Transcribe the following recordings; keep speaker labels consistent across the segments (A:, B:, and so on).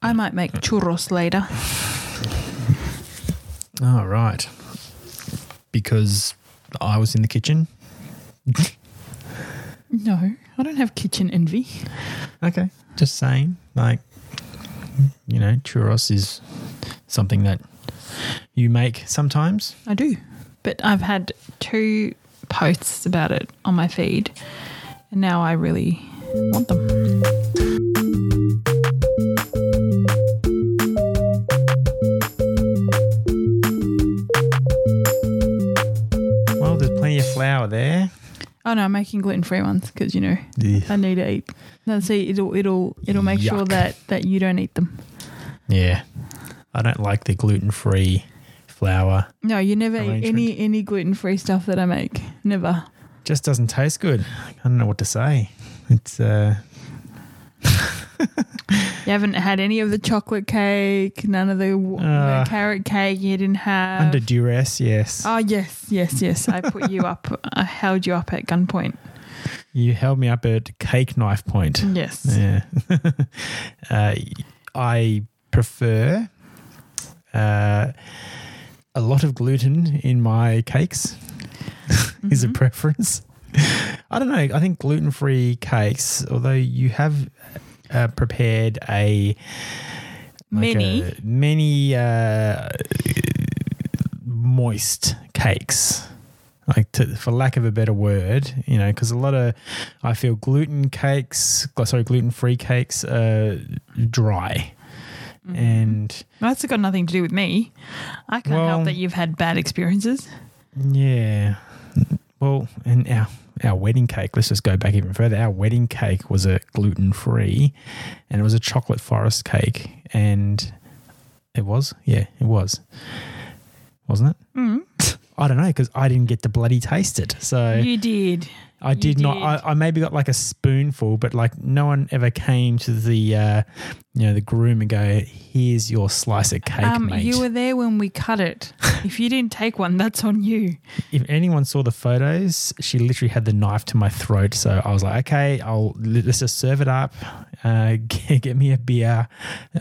A: I might make churros later.
B: All right. Because I was in the kitchen.
A: No, I don't have kitchen envy.
B: Okay. Just saying, like, you know, churros is something that you make sometimes.
A: I do. But I've had two posts about it on my feed, and now I really want them.
B: Flour there.
A: Oh no, I'm making gluten free ones because you know
B: Yeah.
A: I need to eat. No, see, it'll it'll it'll make sure that that you don't eat them.
B: Yeah. I don't like the gluten free flour.
A: No, you never eat any any gluten free stuff that I make. Never.
B: Just doesn't taste good. I don't know what to say. It's uh
A: You haven't had any of the chocolate cake, none of the,
B: Uh,
A: the carrot cake. You didn't have.
B: under duress, yes.
A: oh yes, yes, yes. I put you up. I held you up at gunpoint.
B: You held me up at cake knife point.
A: Yes.
B: Yeah. uh, I prefer uh, a lot of gluten in my cakes, is a preference. I don't know. I think gluten free cakes, although you have uh, prepared a like
A: Many.
B: a- many uh, moist cakes. Like, to, for lack of a better word, you know, because a lot of I feel gluten cakes, sorry, gluten free cakes, are dry, and
A: That's got nothing to do with me. I can't
B: Well-
A: help that you've had bad experiences.
B: yeah, well, and our our wedding cake. Let's just go back even further. Our wedding cake was a gluten free, and it was a chocolate forest cake, and it was, yeah, it was, wasn't it?
A: Mm.
B: I don't know because I didn't get to bloody taste it. So
A: You did.
B: I
A: you
B: did not. I, I maybe got like a spoonful, but like no one ever came to the, uh, you know, the groom and go, "Here's your slice of cake,
A: Um,
B: mate."
A: you were there when we cut it. if you didn't take one, that's on you.
B: if anyone saw the photos, she literally had the knife to my throat. So I was like, "Okay, I'll let's just serve it up. Uh, get, get me a beer.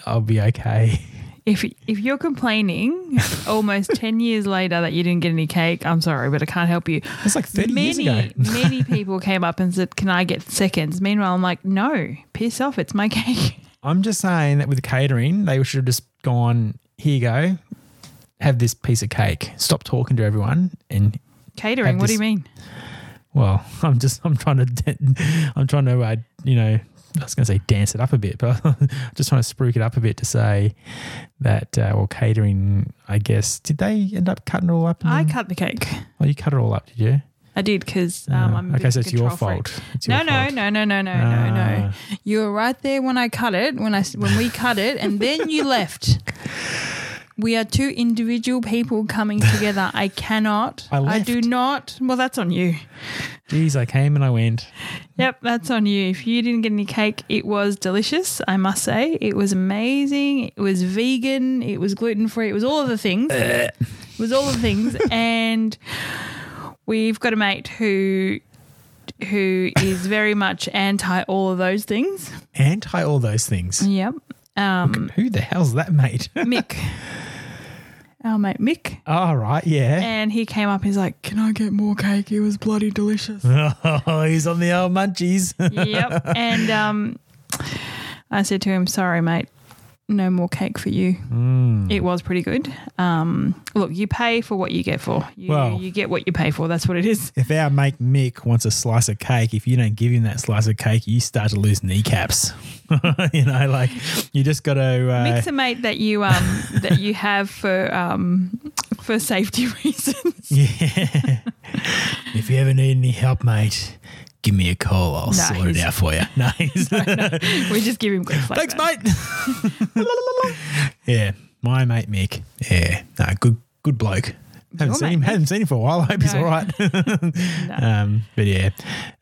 B: I'll be okay."
A: If if you're complaining almost ten years later that you didn't get any cake, I'm sorry, but I can't help you.
B: It's like thirty
A: many
B: years ago.
A: many people came up and said, "Can I get seconds?" Meanwhile, I'm like, "No, piss off! It's my cake."
B: I'm just saying that with catering, they should have just gone, "Here you go, have this piece of cake. Stop talking to everyone and
A: Catering? What do you mean?
B: Well, I'm just I'm trying to I'm trying to uh, you know I was going to say dance it up a bit, but I'm just trying to spruik it up a bit to say that uh, well catering I guess did they end up cutting it all up? and
A: I cut the cake.
B: Oh, you cut it all up, did you?
A: I did because um,
B: Uh,
A: I'm a
B: okay, so it's your fault. It's your
A: No, no,
B: fault.
A: no, no, no, no, no, no.
B: Ah.
A: You were right there when I cut it. When I when we cut it, and then you left. We are two individual people coming together. I cannot.
B: I
A: do not. Well, that's on you.
B: Geez, I came and I went.
A: Yep, that's on you. If you didn't get any cake, it was delicious. I must say, it was amazing. It was vegan. It was gluten free. It was all of the things. it was all the things, and we've got a mate who who is very much anti all of those things.
B: Anti all those things.
A: Yep. Um,
B: Who the hell's that, mate?
A: Mick, our mate Mick,
B: all right, yeah.
A: and he came up. He's like, "Can I get more cake? It was bloody delicious."
B: Oh, he's on the old munchies.
A: yep. And um, I said to him, "Sorry, mate, no more cake for you."
B: Mm.
A: It was pretty good. Um, look, you pay for what you get for. You,
B: Well-
A: you get what you pay for. That's what it is.
B: If our mate Mick wants a slice of cake, if you don't give him that slice of cake, you start to lose kneecaps. you know, like you just got to. Uh,
A: Mick's a mate that you um that you have for um for safety reasons.
B: yeah. if you ever need any help, mate, give me a call. I'll
A: No,
B: sort it out for you. No, he's-
A: we just give him like
B: thanks,
A: that.
B: mate. yeah, my mate Mick. Yeah, no, good, good bloke. Haven't seen him.
A: Mick?
B: Haven't seen him for a while. I hope he's
A: No.
B: all right. um, but yeah,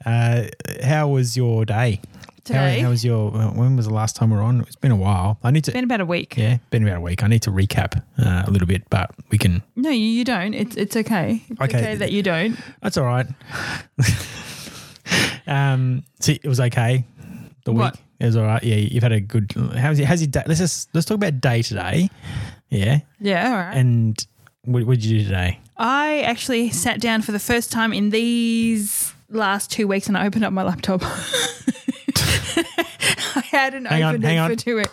B: uh, how was your day?
A: Today?
B: How, how was your? When was the last time we were on? It's been a while. I need to.
A: Been about a week.
B: yeah, been about a week. I need to recap uh, a little bit, but we can.
A: No, you, you don't. It's it's okay. It's
B: Okay.
A: okay. that you don't.
B: That's all right. Um, see, it was okay. The week
A: What?
B: it was all right. Yeah, you've had a good. How's your, how's your day? Let's just let's talk about day today. Yeah,
A: Yeah, all right.
B: and what, what did you do today?
A: I actually sat down for the first time in these last two weeks and I opened up my laptop. I hadn't
B: Hang on,
A: opened
B: hang
A: it
B: on.
A: for two weeks.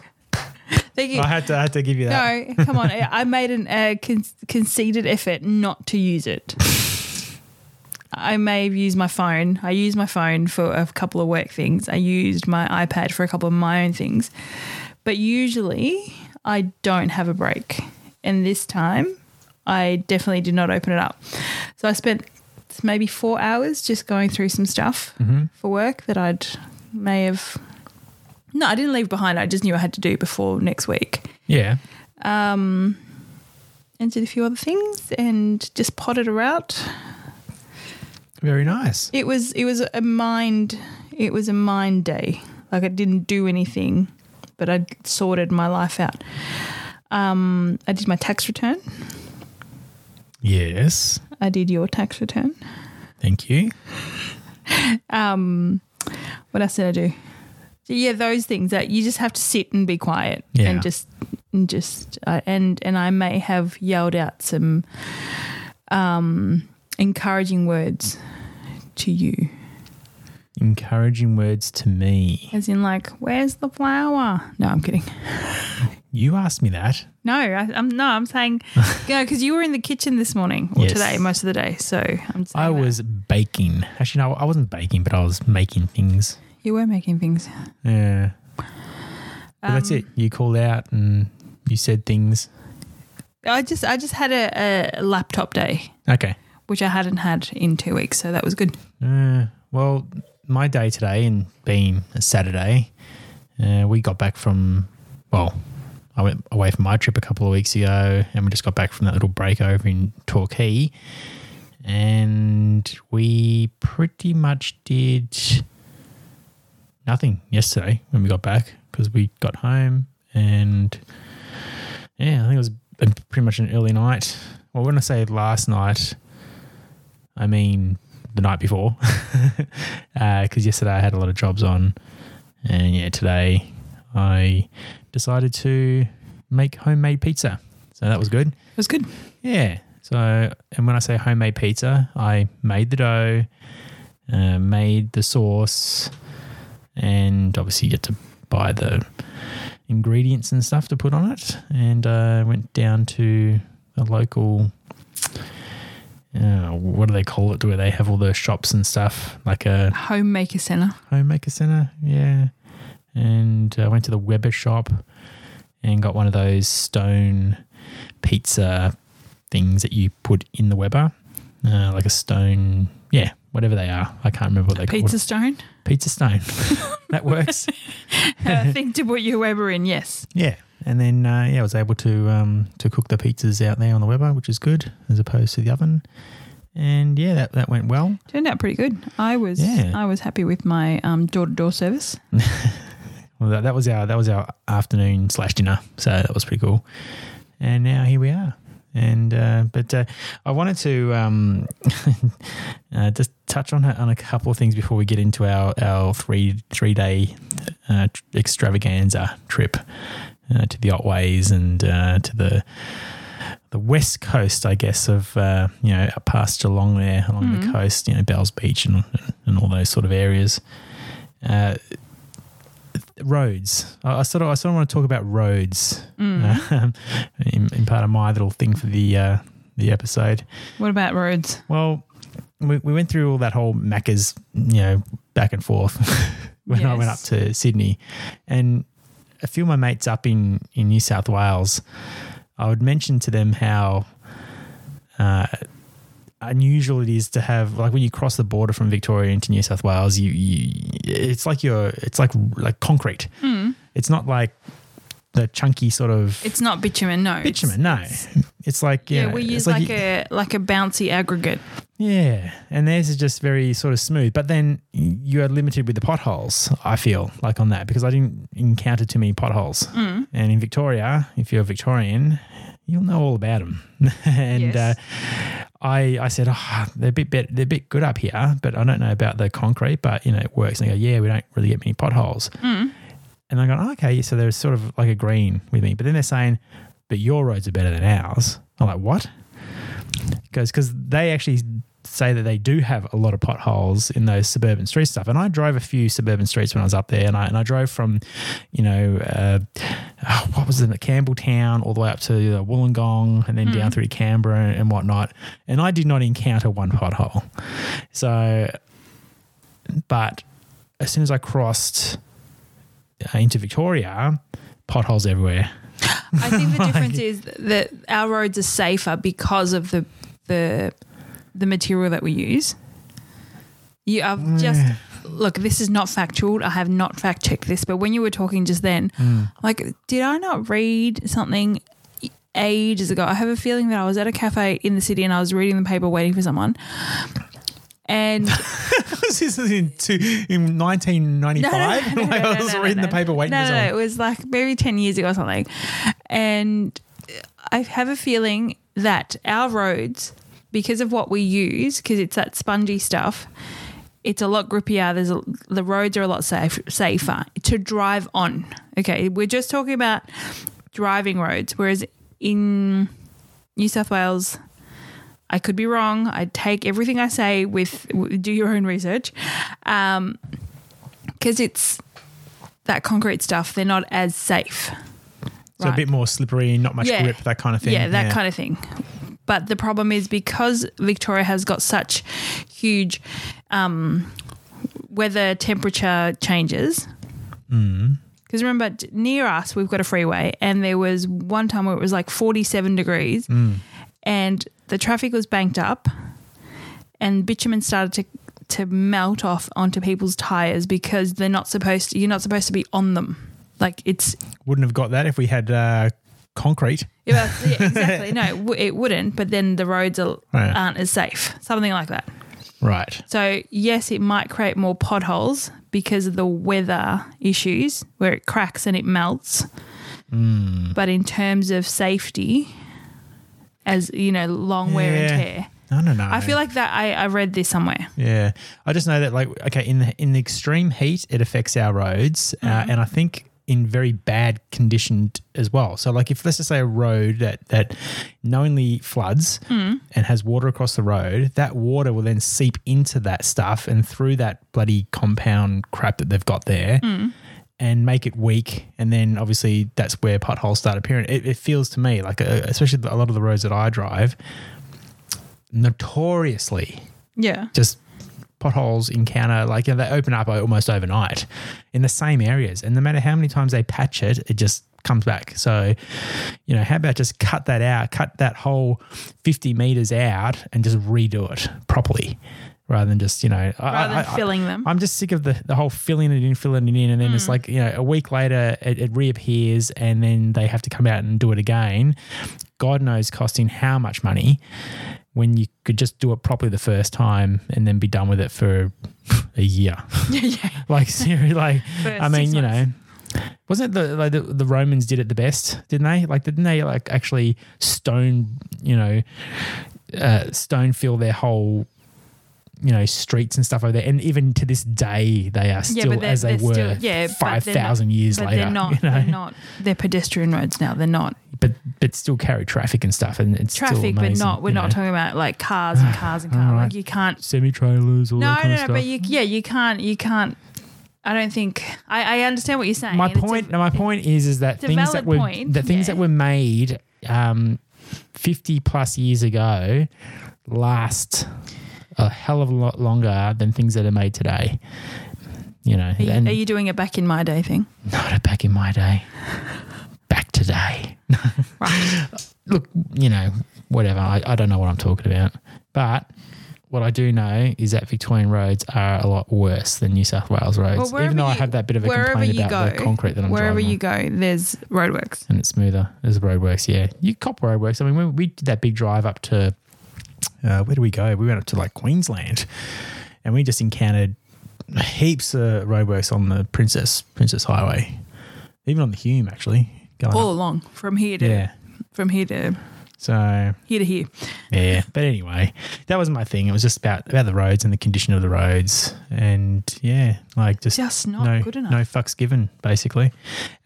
A: Thank you.
B: I had to I had to give you that.
A: No, come on. I made an uh, con- conceited effort not to use it. I may have used my phone. I used my phone for a couple of work things. I used my iPad for a couple of my own things. But usually I don't have a break. And this time I definitely did not open it up. So I spent maybe four hours just going through some stuff for work that I'd may have. No, I didn't leave behind. I just knew I had to do before next week
B: Yeah,
A: um, and did a few other things and just potted out.
B: Very nice.
A: It was it was a mind it was a mind day. Like I didn't do anything, but I sorted my life out. Um, I did my tax return.
B: Yes,
A: I did your tax return.
B: thank you.
A: Um, what else did I do? So yeah, those things that you just have to sit and be quiet
B: Yeah.
A: and just and just uh, and and I may have yelled out some um, encouraging words to you,
B: Encouraging words to me.
A: as in like, "Where's the flour?" No, I'm kidding.
B: You asked me that.
A: No, I, I'm no, I'm saying, you know, because you were in the kitchen this morning or
B: Yes.
A: today, most of the day. So I'm. Saying
B: I
A: that.
B: was baking. Actually, no, I wasn't baking, but I was making things.
A: You were making things.
B: Yeah. But that's
A: Um,
B: it. You called out and you said things.
A: I just I just had a, a laptop day.
B: Okay.
A: Which I hadn't had in two weeks, so that was good.
B: Uh, well, my day today, and being a Saturday, uh, we got back from, well, I went away from my trip a couple of weeks ago, and we just got back from that little break over in Torquay. And we pretty much did nothing yesterday when we got back because we got home and yeah, I think it was pretty much an early night. Well, when I say last night, I mean the night before because yesterday I had a lot of jobs on, and yeah, today I decided to make homemade pizza. So that was good.
A: It was good.
B: Yeah. So, and when I say homemade pizza, I made the dough, uh, made the sauce, and obviously you get to buy the ingredients and stuff to put on it. And uh, went down to a local, uh, what do they call it? Where they have all the shops and stuff, like a
A: Homemaker Centre.
B: homemaker center. Yeah. And I went to the Weber shop and got one of those stone pizza things that you put in the Weber, uh, like a stone, yeah, whatever they are. I can't remember what they
A: Pizza
B: call
A: Stone.
B: it. Pizza stone. that works.
A: I think to put your Weber in, yes.
B: Yeah. And then uh, yeah, I was able to um, to cook the pizzas out there on the Weber, which is good as opposed to the oven. And yeah, that, that went well.
A: Turned out pretty good. I was
B: Yeah.
A: I was happy with my um, door to door service.
B: Well, that, that was our that was our afternoon slash dinner, so that was pretty cool. And now here we are. And uh, but uh, I wanted to um, uh, just touch on a, on a couple of things before we get into our our three three day uh, extravaganza trip uh, to the Otways and uh, to the the west coast, I guess, of uh, you know a past Geelong there along the coast, you know Bells Beach and and all those sort of areas. Uh, roads. I, I sort of I sort of want to talk about roads um, in, in part of my little thing for the uh, the episode.
A: What about roads?
B: Well, we, we went through all that whole Macca's, you know, back and forth when I went up to Sydney, and a few of my mates up in in New South Wales, I would mention to them how. Uh, unusual it is to have like when you cross the border from Victoria into New South Wales you, you it's like you're it's like like concrete it's not like the chunky sort of
A: It's not bitumen, no.
B: bitumen no it's like
A: Yeah,
B: know,
A: we
B: it's
A: use like,
B: you-
A: a like a bouncy aggregate.
B: yeah, and theirs is just very sort of smooth. But then you are limited with the potholes. I feel like on that because I didn't encounter too many potholes.
A: Mm.
B: And in Victoria, if you're a Victorian, you'll know all about them. and
A: Yes.
B: uh, I, I said, oh, they're a bit bet they're a bit good up here, but I don't know about the concrete, but you know, it works. And they go, yeah, we don't really get many potholes.
A: Mm.
B: And I go, oh, okay, so they're sort of like agreeing with me. But then they're saying, but your roads are better than ours. I'm like, what? Goes because they actually say that they do have a lot of potholes in those suburban street stuff. And I drove a few suburban streets when I was up there, and I and I drove from, you know, uh, oh, what was it, Campbelltown, all the way up to uh, Wollongong, and then down through to Canberra and, and whatnot. And I did not encounter one pothole. So, but as soon as I crossed into Victoria, potholes everywhere.
A: I think the difference is that our roads are safer because of the the the material that we use. You are mm. just look. This is not factual. I have not fact checked this, but when you were talking just then, mm. like, did I not read something ages ago? I have a feeling that I was at a cafe in the city and I was reading the paper, waiting for someone, and
B: this is in, two, in 1995.
A: No, no, no,
B: like I was reading the paper waiting
A: No, no, no, it was like maybe 10 years ago or something. And I have a feeling that our roads, because of what we use, because it's that spongy stuff, it's a lot grippier. There's a, the roads are a lot safe, safer to drive on. Okay, we're just talking about driving roads, whereas in New South Wales, I could be wrong. I take everything I say with do your own research, because it's that concrete stuff. They're not as safe.
B: So a bit more slippery, not much
A: Yeah.
B: grip, that kind of thing.
A: Yeah, that kind of thing. But the problem is because Victoria has got such huge um, weather temperature changes.
B: Mm.
A: Because remember, near us, we've got a freeway, and there was one time where it was like 47 degrees,
B: Mm.
A: and the traffic was banked up, and bitumen started to to melt off onto people's tires because they're not supposed to, you're not supposed to be on them. Like it's
B: Wouldn't have got that if we had uh, concrete.
A: Yeah, exactly. No, it it wouldn't. But then the roads are,
B: Right.
A: aren't as safe. Something like that.
B: Right.
A: So yes, it might create more potholes because of the weather issues where it cracks and it melts.
B: Mm.
A: But in terms of safety, as you know, long wear and
B: Yeah.
A: tear.
B: I don't know.
A: I feel like that. I, I read this somewhere.
B: Yeah, I just know that like okay, in the in the extreme heat, it affects our roads, uh, mm-hmm. and I think in very bad condition as well. So like if let's just say a road that that knowingly floods mm. and has water across the road, that water will then seep into that stuff and through that bloody compound crap that they've got there. Mm. And make it weak, and then obviously that's where potholes start appearing. It, it feels to me like, uh, especially a lot of the roads that I drive, notoriously
A: Yeah.
B: just potholes encounter like you know, they open up almost overnight in the same areas and no matter how many times they patch it it just comes back so you know how about just cut that out cut that whole 50 meters out and just redo it properly rather than just you know I-
A: Rather
B: I,
A: than
B: I-
A: filling them.
B: I'm just sick of the, the whole filling it in, filling it in, and then it's like you know a week later it, it reappears, and then they have to come out and do it again. God knows costing how much money when you could just do it properly the first time and then be done with it for a year.
A: yeah,
B: like seriously, like I mean, you know. Wasn't it the like the, the Romans did it the best, didn't they? Like didn't they like actually stone, you know, uh, stone fill their whole you know streets and stuff over there, and even to this day they are still
A: they're-
B: as they were
A: still- yeah,
B: five thousand years
A: But
B: later.
A: they're not.
B: you know?
A: They're not. They're pedestrian roads now. They're not
B: but but still carry traffic and stuff, and it's still
A: traffic, but not. We're
B: you
A: not
B: know.
A: talking about like cars and cars and cars.
B: Alright.
A: Like you can't.
B: semi trailers, all
A: No,
B: that kind
A: no,
B: of
A: no.
B: stuff.
A: But you, yeah, you can't. You can't. I don't think. I, I understand what you're saying.
B: my
A: it's a-
B: point no, my point is is that things that were
A: point,
B: the things
A: yeah.
B: that were made um, 50 plus years ago last a hell of a lot longer than things that are made today you know
A: Are you, are you doing a back in my day thing?
B: not a back in my day back today
A: Right.
B: look you know whatever I, I don't know what i'm talking about but what I do know is that Victorian roads are a lot worse than New South Wales roads,
A: Well,
B: even though I
A: you-
B: have that bit of a complaint
A: you
B: about the concrete that I'm
A: Wherever
B: driving on.
A: you go, there's roadworks.
B: and it's smoother. There's roadworks, yeah. You cop roadworks. I mean, we, we did that big drive up to uh, where do we go? We went up to like Queensland, and we just encountered heaps of roadworks on the Princes Princes Highway, even on the Hume actually. Going
A: All
B: up.
A: along from here to
B: yeah.
A: from here to
B: So
A: Here to here.
B: yeah, but anyway, that was my thing. It was just about about the roads and the condition of the roads, and yeah, like just
A: Just not
B: no
A: good enough.
B: no fucks given, basically.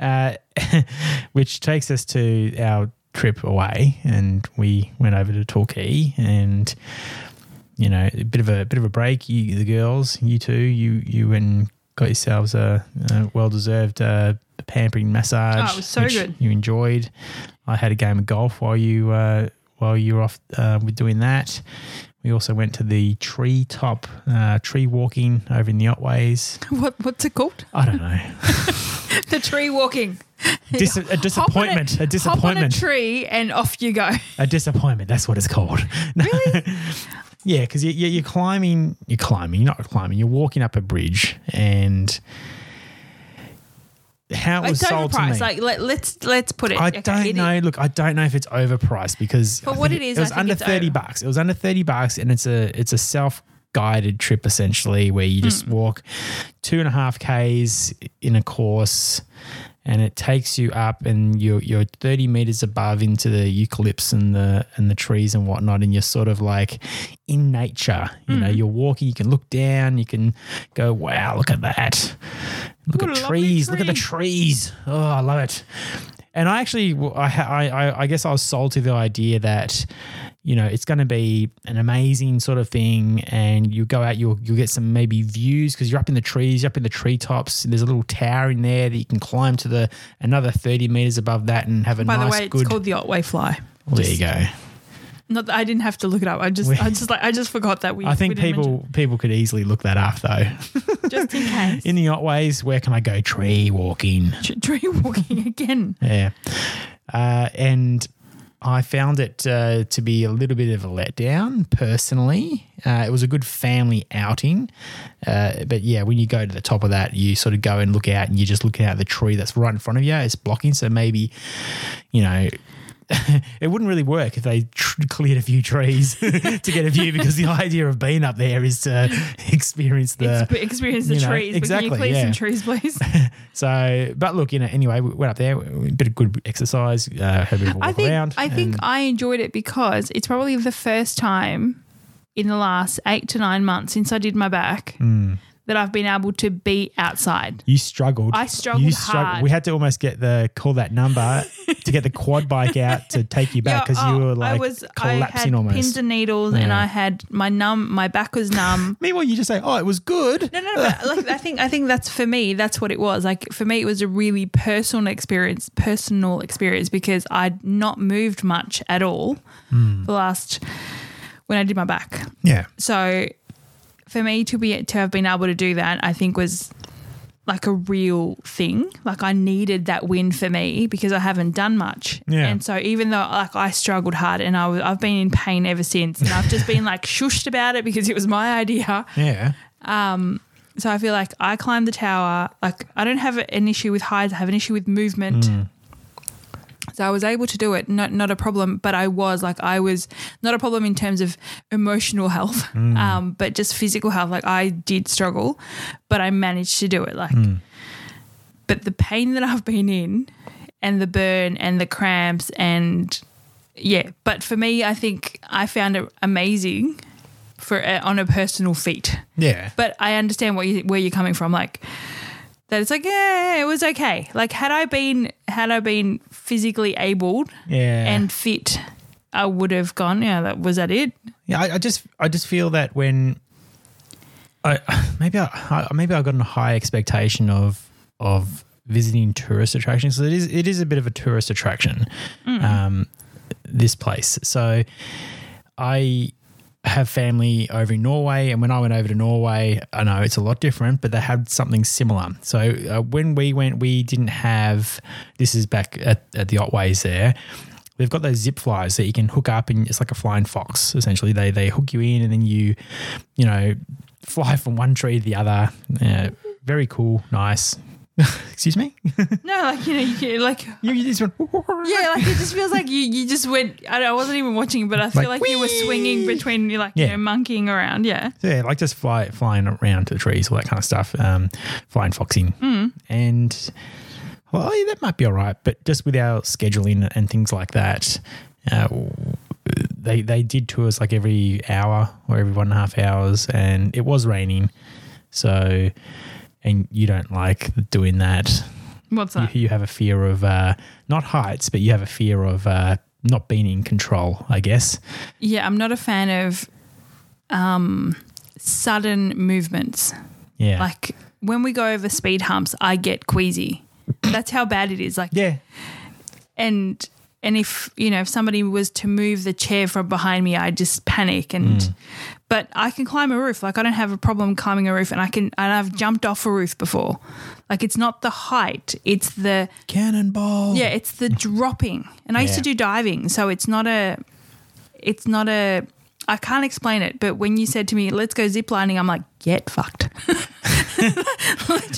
B: Uh, which takes us to our trip away, and we went over to Torquay, and you know, a bit of a bit of a break. You, the girls, you two, you you went and got yourselves a, a well deserved uh, pampering massage.
A: Oh, it was so good.
B: You enjoyed. I had a game of golf while you uh, while you were off uh, with doing that. We also went to the tree top uh, tree walking over in the Otways.
A: What what's it called?
B: I don't know.
A: The tree walking.
B: Dis- a disappointment. A
A: Hop on a
B: disappointment.
A: tree and off you go.
B: A disappointment. That's what it's called.
A: Really?
B: yeah, because you, you, you're climbing. You're climbing. You're not climbing. You're walking up a bridge, and how it was
A: it's
B: sold to me.
A: Like let, let's let's put it.
B: I
A: okay,
B: don't
A: it-
B: know. Look, I don't know if it's overpriced because I
A: what it is,
B: it was under thirty
A: over.
B: bucks. It was under thirty bucks, and it's a it's a self guided trip essentially where you just walk two and a half k's in a course, and it takes you up, and you're you're thirty meters above into the eucalypts and the and the trees and whatnot, and you're sort of like in nature. You know,
A: Hmm.
B: you're walking. You can look down. You can go, wow, look at that. Look
A: What
B: at trees. Look at the trees. Oh, I love it. And I actually, I, I, I- guess I was sold to the idea that, you know, it's going to be an amazing sort of thing, and you go out, you'll you'll get some maybe views because you're up in the trees, you're up in the treetops. And There's a little tower in there that you can climb to the another thirty meters above that and have a
A: By
B: nice
A: the way,
B: good.
A: it's called the Otway Fly.
B: well, there you go.
A: Not that I didn't have to look it up. I just
B: We-
A: I just like I just forgot that we.
B: I think
A: we didn't
B: people people could easily look that up though.
A: mention- just in case
B: in the Otways, where can I go tree walking?
A: tree walking again.
B: Yeah. Uh, and I found it uh, to be a little bit of a letdown personally. Uh, it was a good family outing. Uh, but yeah, when you go to the top of that, you sort of go and look out and you're just looking at the tree that's right in front of you. It's blocking. So maybe, you know, it wouldn't really work if they tr- cleared a few trees to get a view because the idea of being up there is to experience the.
A: Exp- experience the
B: you know,
A: trees. but
B: exactly,
A: Can you clear
B: yeah.
A: some trees, please?
B: So, but look, you know, anyway, we went up there, a bit of good exercise, uh, had a bit of a walk
A: I think
B: around.
A: I think I enjoyed it because it's probably the first time in the last eight to nine months since I did my back
B: Hmm.
A: That I've been able to be outside.
B: you struggled.
A: I struggled
B: you strugg-
A: hard.
B: We had to almost get the call that number to get the quad bike out to take you back
A: Yeah,
B: because you
A: oh,
B: were like
A: I was
B: collapsing
A: I had
B: almost.
A: pins and needles and I had my numb my back was numb.
B: Meanwhile, you just say, "Oh, it was good."
A: No, no, no. but, like I think I think that's for me. That's what it was. Like for me, it was a really personal experience. Personal experience because I'd not moved much at all
B: Hmm.
A: the last when I did my back.
B: Yeah,
A: So for me to be to have been able to do that, I think was like a real thing. Like I needed that win for me because I haven't done much.
B: Yeah.
A: And so even though like I struggled hard and I was, I've been in pain ever since, and I've just been like shushed about it because it was my idea.
B: yeah, Um
A: So I feel like I climbed the tower. Like I don't have an issue with heights. I have an issue with movement.
B: Mm.
A: So I was able to do it, not not a problem. But I was like I was not a problem in terms of emotional health,
B: Mm.
A: um, but just physical health. Like I did struggle, but I managed to do it. Like,
B: Mm.
A: but the pain that I've been in, and the burn and the cramps and yeah. But for me, I think I found it amazing for uh, on a personal feat
B: yeah.
A: but I understand what you, where you're coming from. Like that, it's like yeah, it was okay. Like had I been had I been physically abled
B: Yeah.
A: and fit, I would have gone. Yeah, that was that it.
B: Yeah, I, I just I just feel that when I maybe I I- maybe I got a high expectation of of visiting tourist attractions. So it is it is a bit of a tourist attraction. Um, this place. So I have family over in Norway, and when I went over to Norway, I know it's a lot different, but they had something similar. So uh, when we went, we didn't have. This is back at, at the Otways there. They've got those zip flies that you can hook up, and it's like a flying fox. Essentially, they they hook you in, and then you, you know, fly from one tree to the other. Very cool, nice. Excuse me.
A: No, like you know, you can, like
B: you, you just went.
A: yeah, like it just feels like you you just went. I, don't, I wasn't even watching, but I feel
B: Like,
A: like, you were swinging between you like
B: Yeah.
A: you know monkeying around. Yeah,
B: Yeah, like just fly, flying around to the trees, all that kind of stuff. Um, flying foxing, and well, yeah, that might be all right. But just with our scheduling and things like that, uh, they they did tours like every hour or every one and a half hours, and it was raining. So, and you don't like doing that.
A: What's
B: You,
A: that?
B: you have a fear of uh, not heights, but you have a fear of uh, not being in control. I guess.
A: Yeah, I'm not a fan of um, sudden movements.
B: Yeah.
A: Like when we go over speed humps, I get queasy. That's how bad it is. Like,
B: yeah.
A: and and if you know if somebody was to move the chair from behind me, I'd just panic. And
B: Mm.
A: But I can climb a roof. Like I don't have a problem climbing a roof, and I can. And I've jumped off a roof before. Like it's not the height; it's the
B: Cannonball.
A: yeah, it's the dropping. And I used to do diving, so it's not a, it's not a. I can't explain it, but when you said to me, "Let's go ziplining," I'm like, "Get fucked."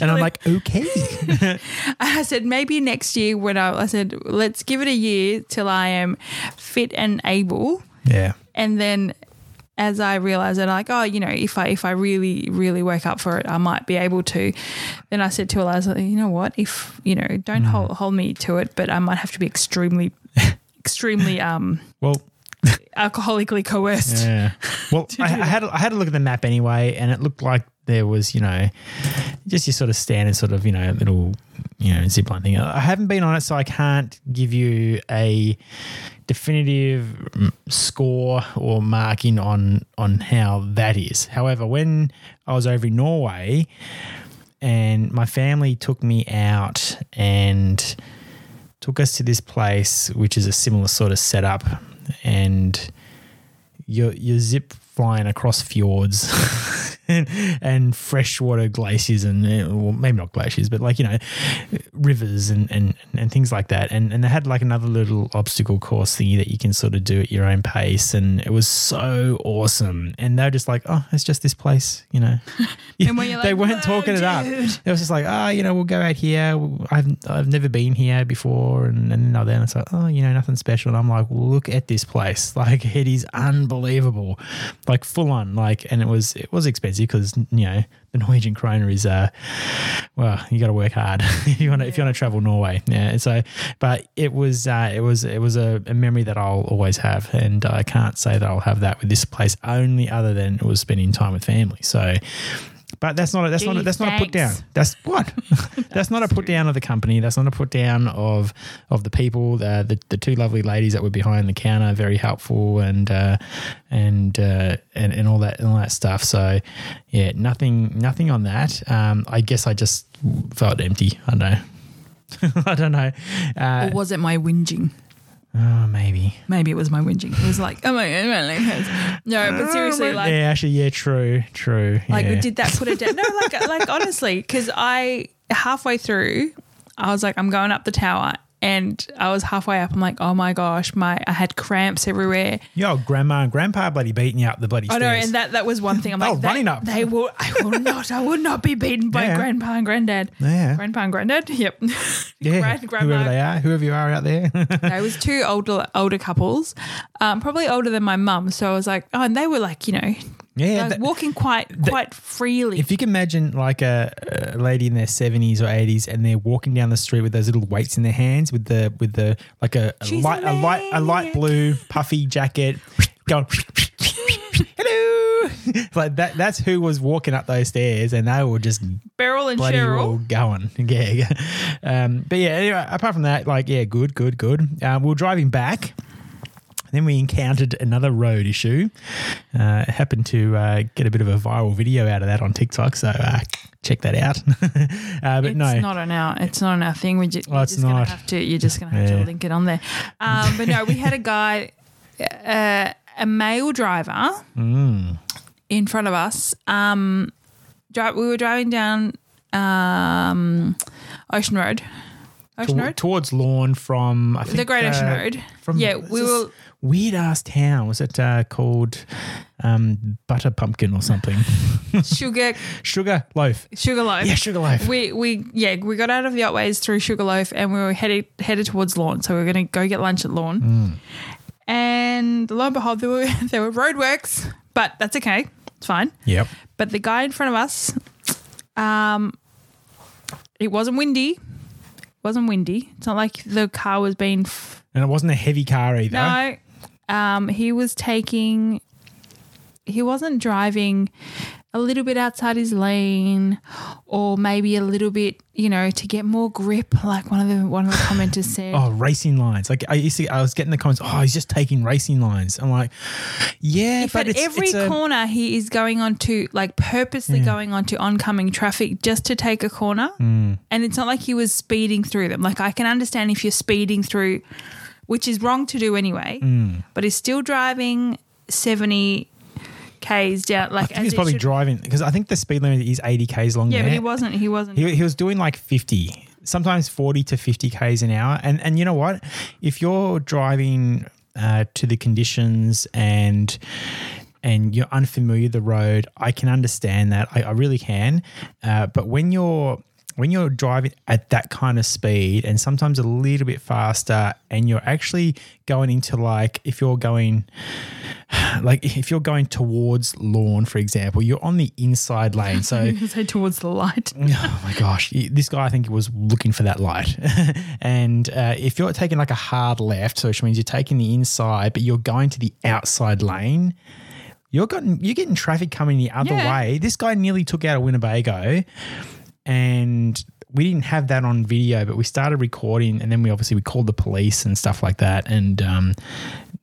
B: And I'm like, okay.
A: I said maybe next year when I, I said let's give it a year till I am fit and able,
B: yeah.
A: and then as I realized that like oh you know if I if I really really work up for it I might be able to. Then I said to Eliza, you know what if you know don't
B: Mm.
A: hold hold me to it, but I might have to be extremely extremely um
B: Well,
A: alcoholically coerced.
B: Yeah. Well, I, I had a- I had a look at the map anyway, and it looked like there was you know just your sort of standard sort of you know little you know zipline thing. I haven't been on it, so I can't give you a definitive score or marking on on how that is. However, when I was over in Norway, and my family took me out and took us to this place, which is a similar sort of setup, and you're, you're zip flying across fjords and, and freshwater glaciers and uh, well, maybe not glaciers but like you know rivers and, and, and things like that. And, and they had like another little obstacle course thingy that you can sort of do at your own pace and it was so awesome. And they're just like oh it's just this place you know?
A: And when you're
B: they weren't
A: "Whoa,
B: talking it up. it was just like, oh, you know, we'll go out here. I've I've never been here before, and and no, then it's like, oh, you know, nothing special. And I'm like, look at this place, like it is unbelievable, like full on, like, and it was it was expensive because you know the Norwegian kroner is uh, well, you got to work hard if you want to if you want to travel Norway, yeah. So, but it was uh, it was it was a, a memory that I'll always have, and I can't say that I'll have that with this place only other than it was spending time with family. So. But that's not a, that's not a,
A: Gee,
B: that's not a put down. That's what. that's not a put down of the company. That's not a put down of of the people. The the, the two lovely ladies that were behind the counter, very helpful and uh, and, uh, and and all that and all that stuff. So yeah, nothing nothing on that. Um, I guess I just felt empty. I don't know. I don't know. Uh,
A: Or was it my whinging?
B: Oh, maybe.
A: Maybe it was my whinging. It was like, oh my god, my leg hurts. No, but oh seriously, like,
B: yeah, actually, yeah, true, true.
A: like
B: yeah.
A: did that put it down? No, like, like honestly, because I halfway through, I was like, I'm going up the tower, and I was halfway up. I'm like, oh my gosh, my I had cramps everywhere.
B: Yo, grandma and grandpa bloody beating you up the bloody
A: I
B: stairs.
A: know, and that that was one thing. I'm
B: Oh,
A: like, they,
B: running up.
A: They will. I will not. I will not be beaten by
B: Yeah.
A: grandpa and granddad.
B: Yeah.
A: Grandpa and granddad. Yep.
B: yeah,
A: Grand- grandma.
B: whoever they are, whoever you are out there.
A: No, it was two older older couples, um, probably older than my mum. So I was like, oh, and they were like, you know,
B: yeah, that-
A: walking quite quite freely.
B: if you can imagine like a, a lady in their seventies or eighties, and they're walking down the street with those little weights in their hands, with the with the like a, a light a light a light blue puffy jacket, going. Hello, like that. That's who was walking up those stairs, and they were just
A: Beryl and Cheryl.
B: going. Yeah, yeah. Um, but yeah. Anyway, apart from that, like yeah, good, good, good. Um, We're driving back. Then we encountered another road issue. Uh, happened to uh, get a bit of a viral video out of that on TikTok, so uh, check that out. uh, but no
A: It's
B: no,
A: not on our it's not on our thing. We just,
B: Oh,
A: you're
B: it's
A: just gonna have to you're just gonna have
B: Yeah.
A: to link it on there. Um, but no, we had a guy, uh, a male driver,
B: Mm.
A: in front of us. Um, dri- we were driving down um, Ocean Road. Ocean Road,
B: towards Lorne from I think
A: the Great Ocean
B: uh,
A: Road.
B: From
A: yeah, we were.
B: Weird ass town. Was it uh, called um, Butter Pumpkin or something?
A: Sugar
B: Sugar Loaf.
A: Sugarloaf.
B: Yeah, Sugar Loaf.
A: We we yeah we got out of the Otways through Sugarloaf and we were headed headed towards Lorne. So we were going to go get lunch at Lorne.
B: Mm.
A: And lo and behold, there were there were roadworks, but that's okay. It's fine.
B: Yep.
A: But the guy in front of us, um, it wasn't windy, wasn't windy. It's not like the car was being. F-
B: And it wasn't a heavy car either.
A: no, um, he was taking. He wasn't driving a little bit outside his lane, or maybe a little bit, you know, to get more grip, like one of the one of the commenters said.
B: Oh, racing lines. Like I used to, I was getting the comments. Oh, he's just taking racing lines. I'm like, yeah,
A: if
B: but
A: at
B: it's,
A: every
B: it's a-
A: corner he is going on to like purposely
B: Yeah.
A: going on to oncoming traffic just to take a corner
B: Mm.
A: and it's not like he was speeding through them like i can understand if you're speeding through which is wrong to do anyway
B: Mm.
A: but he's still driving 70 k's down Like I
B: think
A: as
B: he's probably
A: should-
B: driving because I think the speed limit is 80 k's long
A: yeah
B: there.
A: but he wasn't he wasn't
B: He, he was doing like 50, sometimes 40 to 50 k's an hour. And and you know what? If you're driving uh, to the conditions and and you're unfamiliar with the road, I can understand that. I, I really can. Uh, but when you're when you're driving at that kind of speed and sometimes a little bit faster and you're actually going into like if you're going like if you're going towards Lorne for example you're on the inside lane so
A: say towards the light
B: Oh my gosh, this guy I think was looking for that light. and uh, if you're taking like a hard left, so which means you're taking the inside, but you're going to the outside lane, you're getting you're getting traffic coming the other
A: Yeah.
B: way. This guy nearly took out a Winnebago, and we didn't have that on video, but we started recording, and then we obviously we called the police and stuff like that, and um,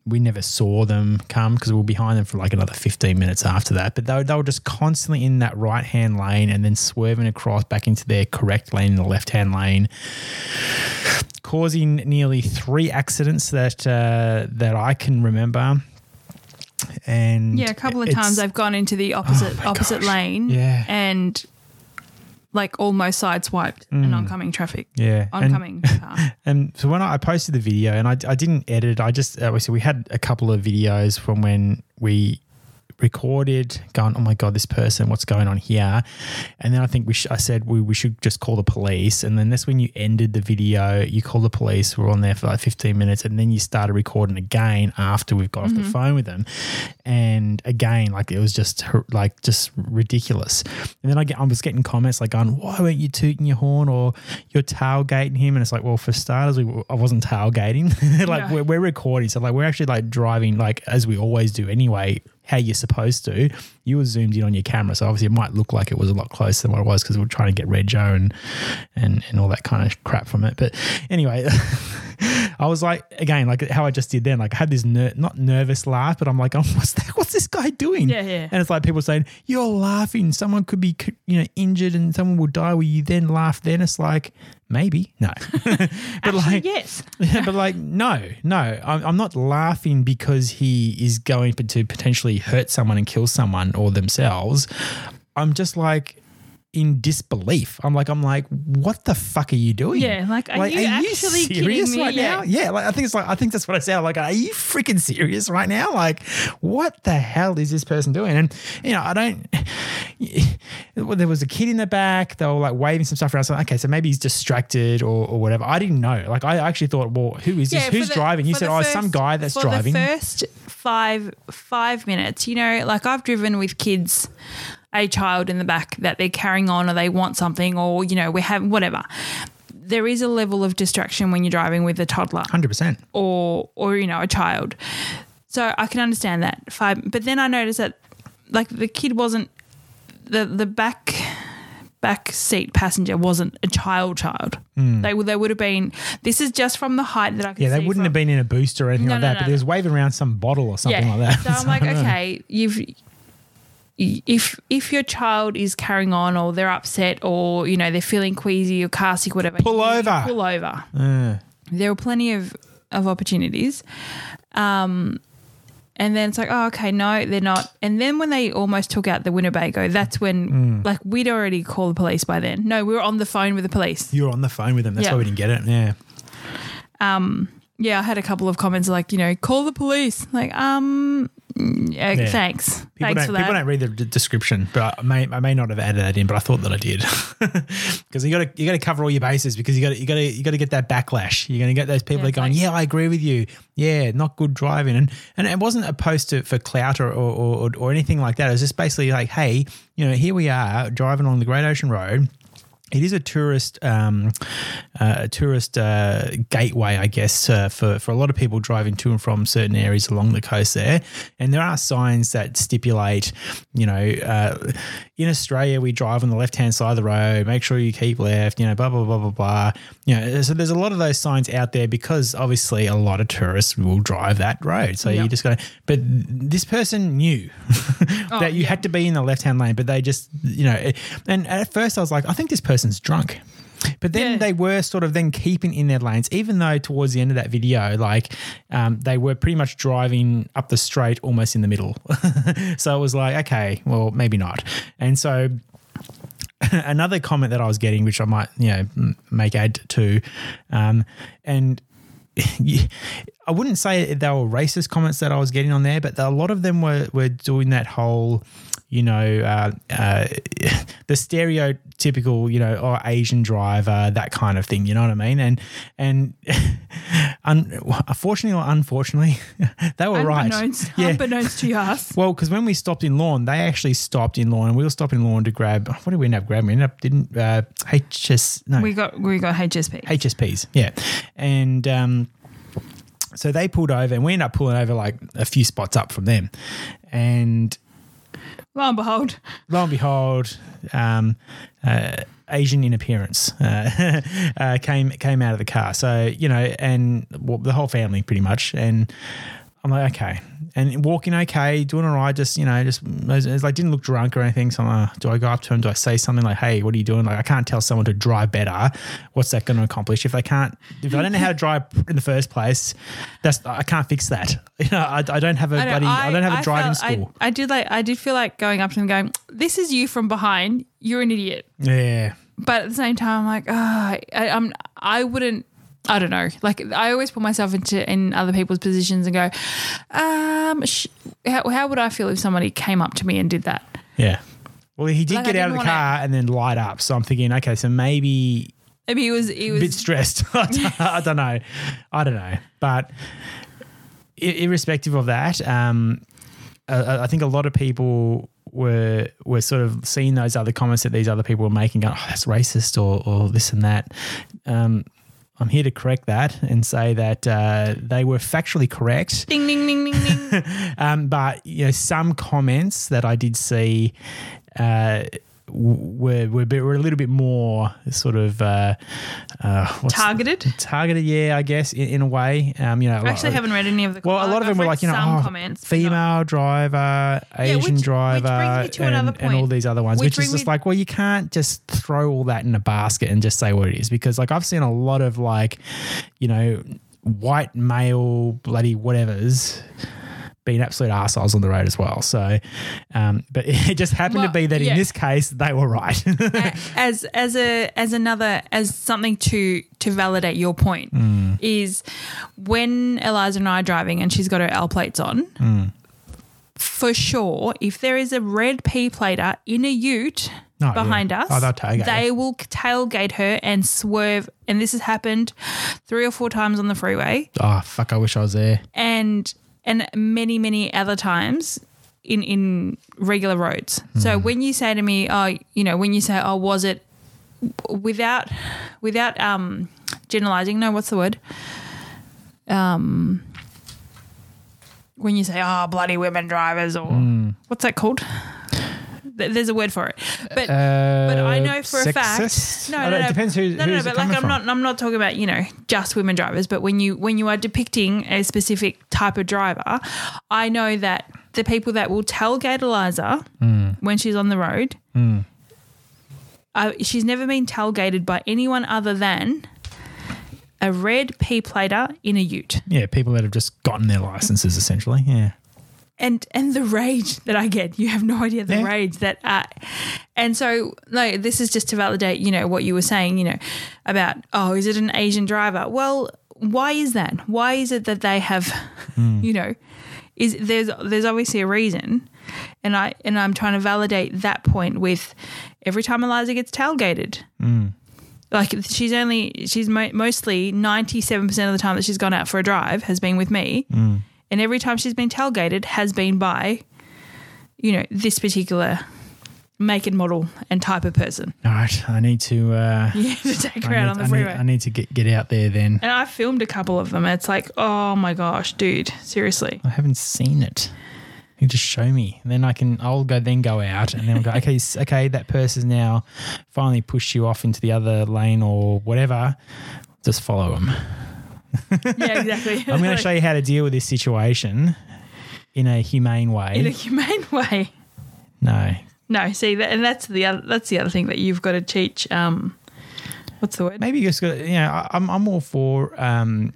B: we never saw them come because we were behind them for like another 15 minutes after that. But they were, they were just constantly in that right hand lane and then swerving across back into their correct lane in the left hand lane, causing nearly three accidents that uh, that I can remember. And
A: yeah a couple of times i've gone into the opposite
B: my
A: opposite
B: gosh.
A: lane
B: Yeah.
A: and like almost sideswiped an oncoming traffic
B: yeah, and-
A: oncoming car
B: And so when I, I posted the video, and I, I didn't edit, I just uh, so we had a couple of videos from when we recorded, going, oh my god, this person, what's going on here? And then I think we sh- I said we, we should just call the police. And then that's when you ended the video. You called the police. We are on there for like fifteen minutes, and then you started recording again after we've got off the mm-hmm. phone with them. And again, like it was just like just ridiculous. And then I get I was getting comments like going, why weren't you tooting your horn or you're tailgating him? And it's like, well, for starters, we, I wasn't tailgating. like
A: No.
B: we're, we're recording, so like we're actually like driving like as we always do anyway. How you're supposed to. You were zoomed in on your camera, so obviously it might look like it was a lot closer than what it was because we are trying to get rego and and and all that kind of crap from it. But anyway, I was like again, like how I just did then. Like I had this ner- not nervous laugh, but I'm like, oh, what's that? What's this guy doing?
A: Yeah, yeah.
B: And it's like people saying you're laughing. Someone could be you know injured and someone will die. Will you then laugh? Then it's like maybe. No, but
A: Actually,
B: like
A: yes.
B: but like, no, no, I'm, I'm not laughing because he is going to potentially hurt someone and kill someone or themselves. I'm just like in disbelief. I'm like, I'm like, what the fuck are you doing?
A: Yeah, like, are you actually kidding
B: serious
A: me?
B: right
A: Yeah.
B: now? Yeah, like I think it's like I think that's what I sound like. Are you freaking serious right now? Like, what the hell is this person doing? And you know, I don't. well, there was a kid in the back. They were like waving some stuff around. So okay, so maybe he's distracted or, or whatever. I didn't know. Like I actually thought, well, who is this? Who's
A: the-
B: driving? You said,
A: the
B: oh, some guy that's
A: for
B: driving.
A: The first five five minutes, you know, like I've driven with kids, a child in the back that they're carrying on, or they want something, or you know, we have whatever. There is a level of distraction when you're driving with a toddler
B: Hundred percent.
A: or or you know a child. So I can understand that five, but then I noticed that like the kid wasn't the the back back seat passenger wasn't a child child. They would they would have been. This is just from the height that I.
B: Hmm. Yeah, they wouldn't
A: from-
B: have been in a booster or anything
A: No,
B: like
A: no,
B: that.
A: no,
B: but they was waving around some bottle or something like that.
A: So I'm like,
B: I don't know.
A: okay, you've if if your child is carrying on or they're upset or you know they're feeling queasy or car sick, whatever,
B: Pull over.
A: Pull over. There were plenty of of opportunities. Um, and then it's like, oh, okay, no, they're not. And then when they almost took out the Winnebago, that's when,
B: Mm.
A: like, we'd already called the police by then. No, we were on the phone with the police.
B: you were on the phone with them. That's
A: Yeah.
B: why we didn't get it. Yeah. Um.
A: Yeah, I had a couple of comments like, you know, call the police. Like, um, yeah,
B: Yeah.
A: thanks.
B: People
A: thanks
B: don't,
A: for that.
B: people don't read the d- description, but I may I may not have added that in, but I thought that I did because you got to you got to cover all your bases because you got to you got to you got to get that backlash. You're going to get those people
A: Yeah,
B: that are going,
A: like-
B: yeah, I agree with you. Yeah, not good driving, and and it wasn't a post to, for clout or, or or or anything like that. It was just basically like, hey, you know, here we are driving along the Great Ocean Road. It is a tourist um, uh, a tourist uh, gateway, I guess, uh, for for a lot of people driving to and from certain areas along the coast there. And there are signs that stipulate, you know, uh, in Australia we drive on the left hand side of the road. Make sure you keep left. You know, blah blah blah blah blah. You know, so there's a lot of those signs out there because obviously a lot of tourists will drive that road. So
A: Yeah.
B: you just got to. But this person knew oh, that you
A: yeah.
B: had to be in the left hand lane, but they just, you know, and at first I was like, I think this person's drunk. But then
A: Yeah.
B: they were sort of then keeping in their lanes, even though towards the end of that video, like um, they were pretty much driving up the straight almost in the middle. so it was like, okay, well, maybe not. And so another comment that I was getting, which I might, you know, make add to, um, and I wouldn't say they were racist comments that I was getting on there, but a lot of them were were doing that whole, you know, uh, uh, the stereotypical, you know, oh, Asian driver, that kind of thing. You know what I mean? And and un- unfortunately or unfortunately, they were right.
A: Unbeknownst,
B: Yeah.
A: unbeknownst to us.
B: Well, because when we stopped in Lorne, they actually stopped in Lorne, and we were stopping in Lorne to grab. What did we end up grabbing? We ended up didn't uh, HS no
A: We got we got HSP.
B: HSPs, yeah, and um, so they pulled over, and we ended up pulling over like a few spots up from them, and
A: Lo and behold,
B: lo and behold, um, uh, Asian in appearance uh, uh, came came out of the car. So you know, and well, the whole family pretty much. And I'm like, okay, and walking okay, doing all right. Just you know, just it's, like didn't look drunk or anything. So I'm like, do I go up to him? Do I say something like, hey, what are you doing? Like I can't tell someone to drive better. What's that going to accomplish if they can't? If I don't know how to drive in the first place, that's I can't fix that. You know, I, I don't have a
A: I, buddy.
B: bloody, I, don't have a driving
A: felt- I-
B: school.
A: I, did like I did feel like going up to him going, "This is you from behind. You're an idiot."
B: yeah.
A: But at the same time, I'm like, ah, I, I'm I wouldn't. I don't know. Like I always put myself into in other people's positions and go, um, sh- how, how would I feel if somebody came up to me and did that?
B: Yeah. Well, he did
A: Like, I
B: get out of the
A: didn't wanna-
B: car and then light up. So I'm thinking, okay, so maybe
A: Maybe he was he
B: a bit stressed. I don't- I don't know. I don't know. But i- irrespective of that, um, uh, I think a lot of people were were sort of seeing those other comments that these other people were making, going, "Oh, that's racist," or or this and that. Um, I'm here to correct that and say that uh, they were factually correct.
A: ding ding ding ding ding.
B: Um, but you know, some comments that I did see uh, were were, a bit, were a little bit more sort of uh, uh,
A: Targeted.
B: targeted. Yeah, I guess in, in a way. Um, you know,
A: I actually haven't read any of the.
B: Well, a lot of them were like you know, oh,
A: comments,
B: female driver, Asian
A: which- which
B: driver,
A: brings me to
B: and, and all these other ones,
A: Which
B: which, is just like, well, you can't just throw all that in a basket and just say what it is because, like, I've seen a lot of like, you know, white male bloody whatevers being absolute assholes on the road as well. So, um, but it just happened
A: Well,
B: to be that
A: yeah.
B: in this case they were right.
A: as as a as another as something to to validate your point
B: Mm.
A: is when Eliza and I are driving and she's got her L plates on.
B: Mm.
A: For sure, if there is a red P plater in a Ute
B: Oh,
A: behind
B: yeah.
A: us,
B: Oh, tailgate
A: they will tailgate her and swerve. And this has happened three or four times on the freeway,
B: oh fuck! I wish I was there.
A: and and many many other times in in regular roads.
B: Hmm.
A: So when you say to me, oh, you know, when you say, oh, was it without without um generalizing? No, what's the word? Um, when you say, oh, bloody women drivers, or
B: Hmm.
A: what's that called? Th- There's a word for it, but
B: Uh,
A: but I know for a fact.
B: sexist?
A: No, no, no.
B: It depends who,
A: no, no, no, but like I'm
B: from.
A: not, I'm not talking about you know just women drivers, but when you when you are depicting a specific type of driver, I know that the people that will tailgate Eliza
B: Mm.
A: when she's on the road, uh, she's never been tailgated by anyone other than a red P plater in a Ute,
B: Yeah, people that have just gotten their licenses essentially. Yeah.
A: And and the rage that I get, you have no idea the
B: Yeah.
A: rage that. Uh, and so, no, this is just to validate, you know, what you were saying, you know, about oh, is it an Asian driver? Well, why is that? Why is it that they have, you know, is there's there's obviously a reason, and I and I'm trying to validate that point with every time Eliza gets tailgated. Like she's only she's mo- mostly ninety seven percent of the time that she's gone out for a drive has been with me, and every time she's been tailgated has been by, you know, this particular make and model and type of person.
B: All right, I need to. Uh,
A: have to take her
B: I,
A: out
B: need,
A: on the
B: I, need,
A: freeway.
B: I need to get get out there then.
A: and I filmed a couple of them. It's like, oh my gosh, dude, seriously.
B: I haven't seen it. You just show me, and then I can. I'll go then go out, and then I'll go. Okay, okay, that person's now finally pushed you off into the other lane or whatever. Just follow them.
A: Yeah, exactly.
B: I'm going to show you how to deal with this situation in a humane way.
A: in a humane way.
B: no,
A: No, see that, and that's the other. That's the other thing that you've got to teach. Um, what's the word?
B: maybe you just got. You know, I- I'm I'm all for um,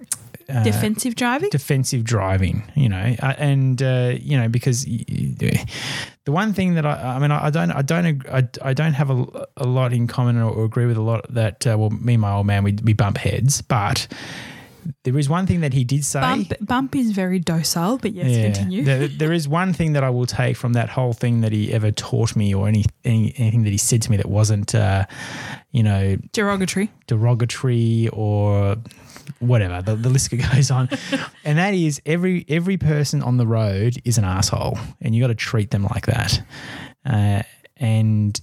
B: uh,
A: Defensive driving.
B: defensive driving, you know, uh, and uh, you know because y- y- the one thing that I, I mean, I I don't, I don't, ag- I, I don't have a, a lot in common or, or agree with a lot that. Uh, well, me and my old man, we we bump heads, but there is one thing that he did say.
A: Bump, bump is very docile, but yes, continue.
B: There, there is one thing that I will take from that whole thing that he ever taught me, or any, any anything that he said to me that wasn't, uh, you know,
A: Derogatory.
B: derogatory or whatever. The, the list goes on, and that is every every person on the road is an asshole, and you got to treat them like that. Uh, and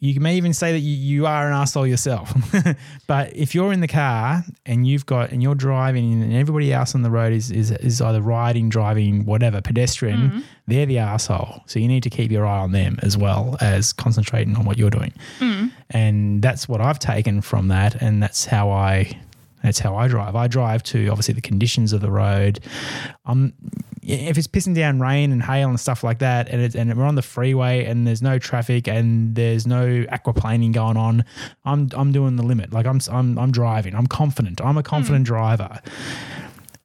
B: you may even say that you, you are an asshole yourself. but if you're in the car and you've got and you're driving and everybody else on the road is is, is either riding, driving, whatever, pedestrian, they're the asshole. So you need to keep your eye on them as well as concentrating on what you're doing. And that's what I've taken from that and that's how I that's how I drive. I drive to obviously the conditions of the road. Um, if it's pissing down rain and hail and stuff like that, and it's, and we're on the freeway and there's no traffic and there's no aquaplaning going on, I'm I'm doing the limit. Like I'm I'm I'm driving. I'm confident. I'm a hmm. confident driver.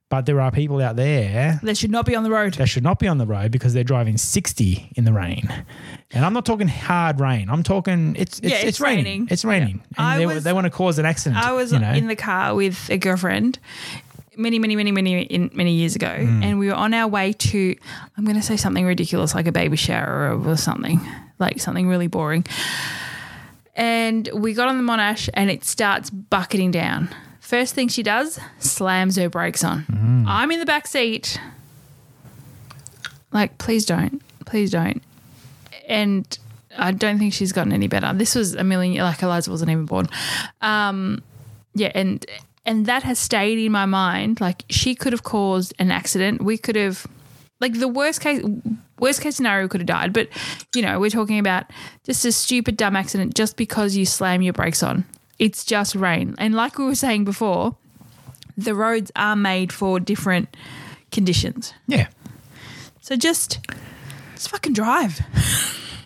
B: But there are people out there
A: They should not be on the road.
B: that should not be on the road because they're driving 60 in the rain. And I'm not talking hard rain. I'm talking it's it's,
A: Yeah,
B: it's,
A: it's
B: raining.
A: raining.
B: It's raining.
A: I
B: And they,
A: was-
B: they want to cause an accident.
A: I was
B: you know?
A: in the car with a girlfriend many, many, many, many, in, many years ago,
B: Hmm.
A: and we were on our way to. I'm going to say something ridiculous, like a baby shower or, or something, like something really boring. And we got on the Monash, and it starts bucketing down. First thing she does, slams her brakes on.
B: Hmm.
A: I'm in the back seat. Like, please don't, please don't. And I don't think she's gotten any better. This was a million, like Eliza wasn't even born. Um, yeah, and and that has stayed in my mind. Like she could have caused an accident. We could have, like the worst case, worst case scenario could have died. But you know, we're talking about just a stupid dumb accident just because you slam your brakes on. It's just rain, and like we were saying before, the roads are made for different conditions.
B: yeah.
A: So just, just fucking drive.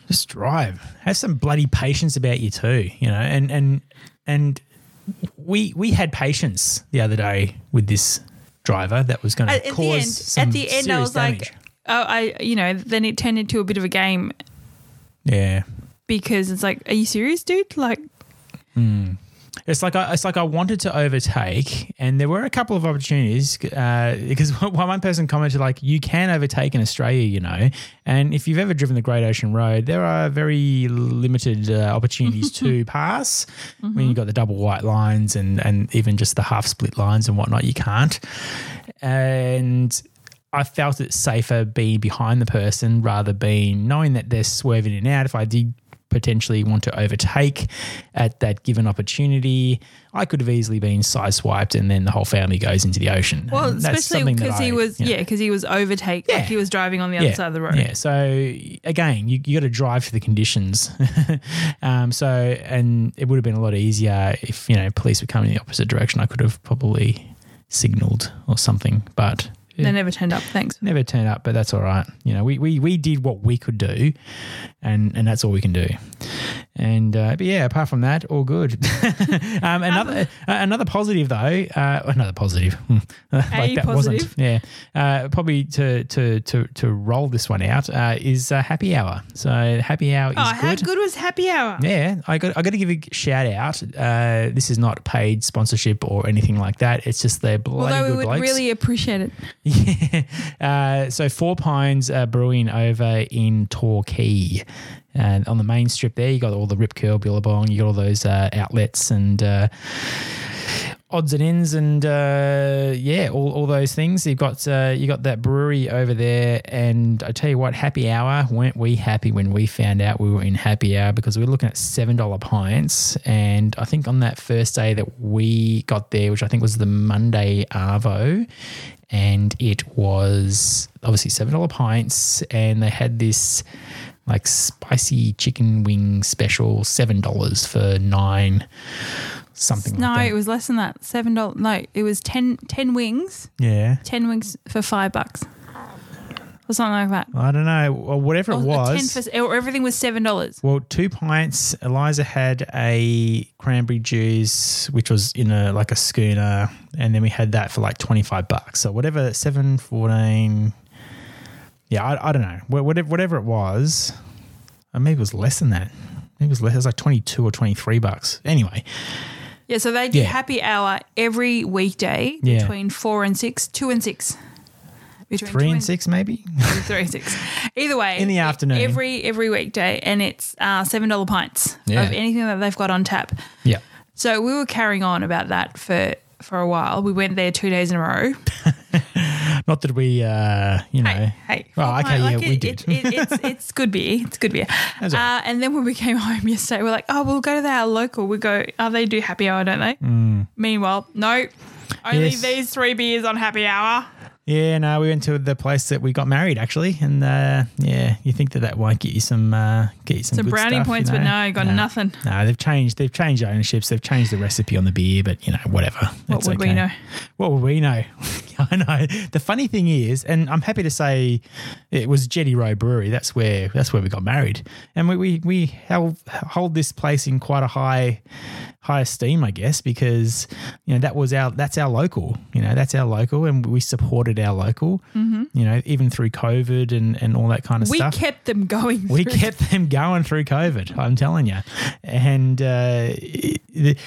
B: Just drive. Have some bloody patience about you too, you know. And and and we we had patience the other day with this driver that was going to
A: At,
B: cause
A: the end,
B: some
A: at the end, I
B: serious
A: was
B: damage.
A: like, oh, I, you know, then it turned into a bit of a game
B: yeah.
A: because it's like, are you serious, dude? Like, hmm.
B: It's like I, it's like I wanted to overtake, and there were a couple of opportunities uh, because one person commented like, "You can overtake in Australia, you know." And if you've ever driven the Great Ocean Road, there are very limited uh, opportunities to pass. When you've got the double white lines and and even just the half split lines and whatnot, you can't. And I felt it safer being behind the person rather being knowing that they're swerving in and out. If I did potentially want to overtake at that given opportunity, I could have easily been sideswiped and then the whole family goes into the ocean.
A: well,
B: And
A: especially because he was,
B: you know,
A: yeah, because he was overtake, like
B: Yeah.
A: he was driving on the other side of the road.
B: Yeah. So again, you, you got to drive for the conditions. um, so and it would have been a lot easier if you know police were coming in the opposite direction. I could have probably signalled or something, but
A: They never turned up. Thanks.
B: never turned up. But that's all right. You know, we we, we did what we could do, and and that's all we can do. And uh, but yeah, apart from that, all good. um, another uh, another positive though, uh, another positive. like that wasn't.
A: positive.
B: Yeah, uh, probably to to to to roll this one out uh, is uh, happy hour. So happy hour is
A: Oh, how
B: good.
A: good was happy hour?
B: Yeah, I got I got to give a shout out. Uh, this is not paid sponsorship or anything like that. It's just they're bloody
A: Although we would
B: blokes.
A: really appreciate it.
B: Yeah. Uh, so Four Pines uh, Brewing over in Torquay. And on the main strip there, you got all the Rip Curl, Billabong, you got all those uh, outlets. And uh, odds and ends and uh, yeah, all, all those things. You've got uh, you got that brewery over there, and I tell you what, happy hour weren't we happy when we found out we were in happy hour because we were looking at seven dollar pints, and I think on that first day that we got there, which I think was the Monday Arvo, and it was obviously seven dollar pints, and they had this like spicy chicken wing special, seven dollars for nine something
A: No,
B: like that.
A: No, it was less than that. Seven dollars. No, it was 10, 10 wings.
B: yeah.
A: Ten wings for five bucks, or something like that.
B: I don't know, or whatever it was.
A: Ten for, everything was seven dollars.
B: well, two pints. Eliza had a cranberry juice, which was in a like a schooner, and then we had that for like twenty five bucks. So whatever, seven fourteen. Yeah, I, I don't know. Wha- Whatever, whatever it was, or maybe it was less than that. Maybe it was less. It was like twenty two or twenty three bucks. Anyway,
A: Yeah, so they do
B: Yeah.
A: happy hour every weekday
B: Yeah.
A: between four and six, two and six. Between
B: three
A: two
B: and six maybe.
A: three and six. Either way,
B: In the afternoon.
A: every every weekday, and it's uh, seven dollar pints
B: Yeah.
A: of anything that they've got on tap.
B: yeah.
A: So we were carrying on about that for for a while. We went there two days in a row.
B: Not that we, uh, you know.
A: Hey, hey. Full
B: okay,
A: pint,
B: yeah,
A: like
B: we did.
A: It, it, it's it's good beer. It's good beer.
B: All
A: Uh, and then when we came home yesterday, we're like, oh, we'll go to our local. We go, oh, they do happy hour, don't they? Meanwhile, no, only
B: Mm. Yes.
A: these three beers on happy hour.
B: Yeah, no, we went to the place that we got married actually, and uh, yeah, you think that that won't get you some uh, get you some,
A: Some brownie
B: stuff,
A: points,
B: you
A: but
B: know?
A: no, got nothing.
B: No, they've changed. They've changed ownerships. They've changed the recipe on the beer, but you know, whatever.
A: What
B: That's
A: would we know?
B: What would we know? I know. The funny thing is, and I'm happy to say, it was Jetty Road Brewery. That's where that's where we got married, and we we, we held, hold this place in quite a high high esteem, I guess, because you know that was our that's our local. You know, that's our local, and we supported our local. Mm-hmm. You know, even through COVID and and all that kind of
A: We
B: stuff.
A: We kept them going.
B: We
A: through-
B: kept them going through COVID. I'm telling you, and uh, it-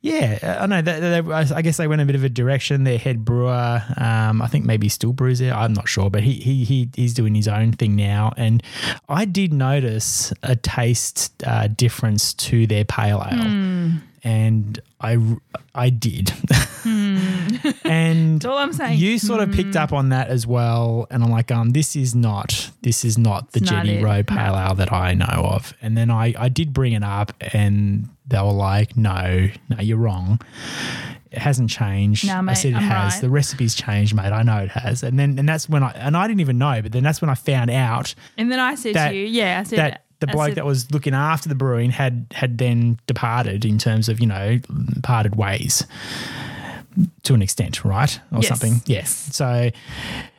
B: yeah, I know. That, that- I guess they went a bit of a direction. Their head brewer, um, I think maybe still brews there. I'm not sure, but he he he he's doing his own thing now. And I did notice a taste uh, difference to their pale ale,
A: Hmm.
B: and I I did, and
A: That's all I'm saying.
B: you sort of picked up on that as well, and I'm like, um, this is not, this is not the
A: not
B: Jetty
A: it.
B: Road Pale Ale that I know of. And then I, I did bring it up, and they were like, no, no, you're wrong. It hasn't changed.
A: Nah,
B: I said it
A: I'm
B: has.
A: right.
B: The recipe's changed, mate. I know it has. And then, and that's when I, and I didn't even know, but then that's when I found out
A: and then I said
B: that-
A: to you, yeah, I said
B: that the bloke
A: said-
B: that was looking after the brewing had had then departed in terms of you know parted ways to an extent, right, or
A: Yes.
B: something. Yes. So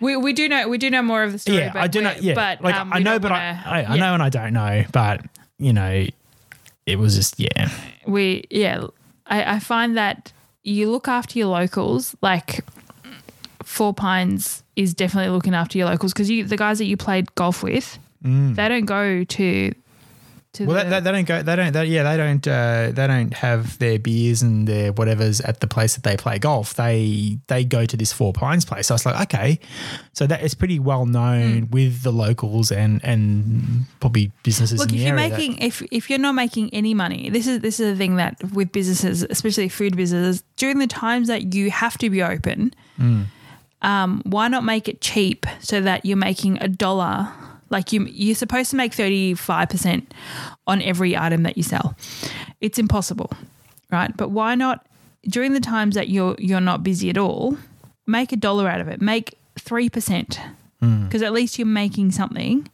A: we, we do know we do know more of the story.
B: yeah,
A: but
B: I do know. Yeah,
A: but
B: like
A: um,
B: I know, but
A: wanna-
B: I, I, I
A: yeah.
B: know and I don't know, but you know, it was just yeah,
A: we yeah I, I find that you look after your locals like four pines is definitely looking after your locals because you the guys that you played golf with mm. they don't go to to
B: Mm. Well,
A: the,
B: they, they, they don't go. They don't. They, yeah, they don't. Uh, they don't have their beers and their whatever's at the place that they play golf. They they go to this Four Pines place. So I was like, okay, so that is pretty well known
A: Hmm.
B: with the locals and and probably businesses
A: Look, if you're
B: area. that-
A: making if if you're not making any money, this is this is the thing that with businesses, especially food businesses, during the times that you have to be open,
B: Mm.
A: um, why not make it cheap so that you're making a dollar? Like you, you're supposed to make thirty five percent on every item that you sell. It's impossible, right? But why not during the times that you're you're not busy at all? Make a dollar out of it. Make three percent hmm. because at least you're making something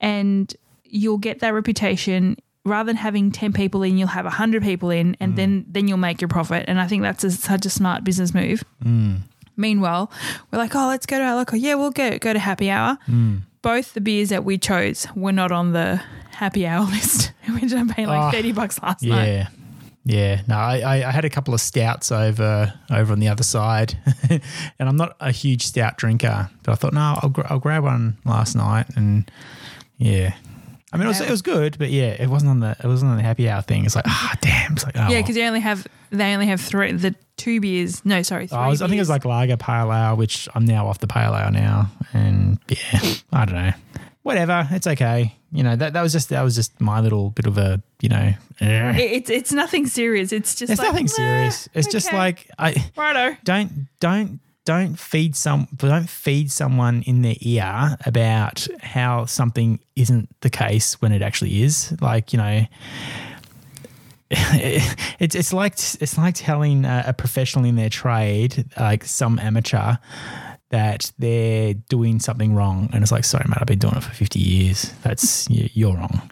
A: and you'll get that reputation rather than having 10 people in you'll have 100 people in and hmm. then then you'll make your profit and i think that's a, such a smart business move hmm. meanwhile we're like oh let's go to our local yeah we'll go go to happy hour both the beers that we chose were not on the happy hour list. We ended up paying like
B: Oh,
A: 30 bucks last night.
B: Yeah. Yeah, no, I, I- had a couple of stouts over over on the other side, and I'm not a huge stout drinker, but I thought no, I'll, gra- I'll grab one last night, and yeah, I mean it was, it was good, but yeah, it wasn't on the it wasn't on the happy hour thing. It's like ah damn, it's like oh,
A: yeah because they only have they only have three the two beers no sorry three
B: I, was, I think it was like lager pale ale, which I'm now off the pale ale now, and yeah, I don't know. whatever, it's okay. You know, that, that was just that was just my little bit of a, you know, eh.
A: It's it's nothing serious. It's just
B: it's
A: like,
B: nothing serious. It's just like I
A: righto.
B: don't don't don't feed some don't feed someone in their ear about how something isn't the case when it actually is. Like you know, it's it's like it's like telling a, professional in their trade, like some amateur, that they're doing something wrong, and it's like, sorry, mate, I've been doing it for fifty years. That's you- you're wrong.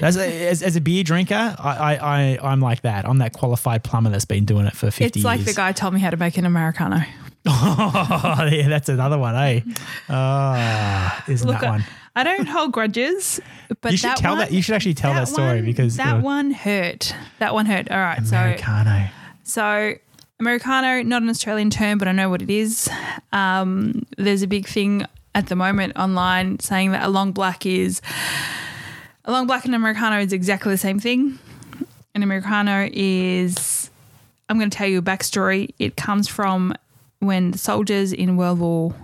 B: As a, as, as a beer drinker, I, I, I I'm like that. I'm that qualified plumber that's been doing it for fifty
A: It's like
B: years.
A: the guy told me how to make an americano.
B: Oh, yeah, that's another one, eh? Oh, isn't
A: Look,
B: that one?
A: I don't hold grudges, but
B: You should
A: that
B: tell
A: one,
B: that. You should actually tell that, story
A: one-
B: because
A: that
B: uh,
A: one hurt. That one hurt. All right, so
B: Americano.
A: So, Americano, not an Australian term, but I know what it is. Um, there's a big thing at the moment online saying that a long black is a long black and Americano is exactly the same thing. An Americano is, I'm going to tell you a backstory. It comes from when the soldiers in World War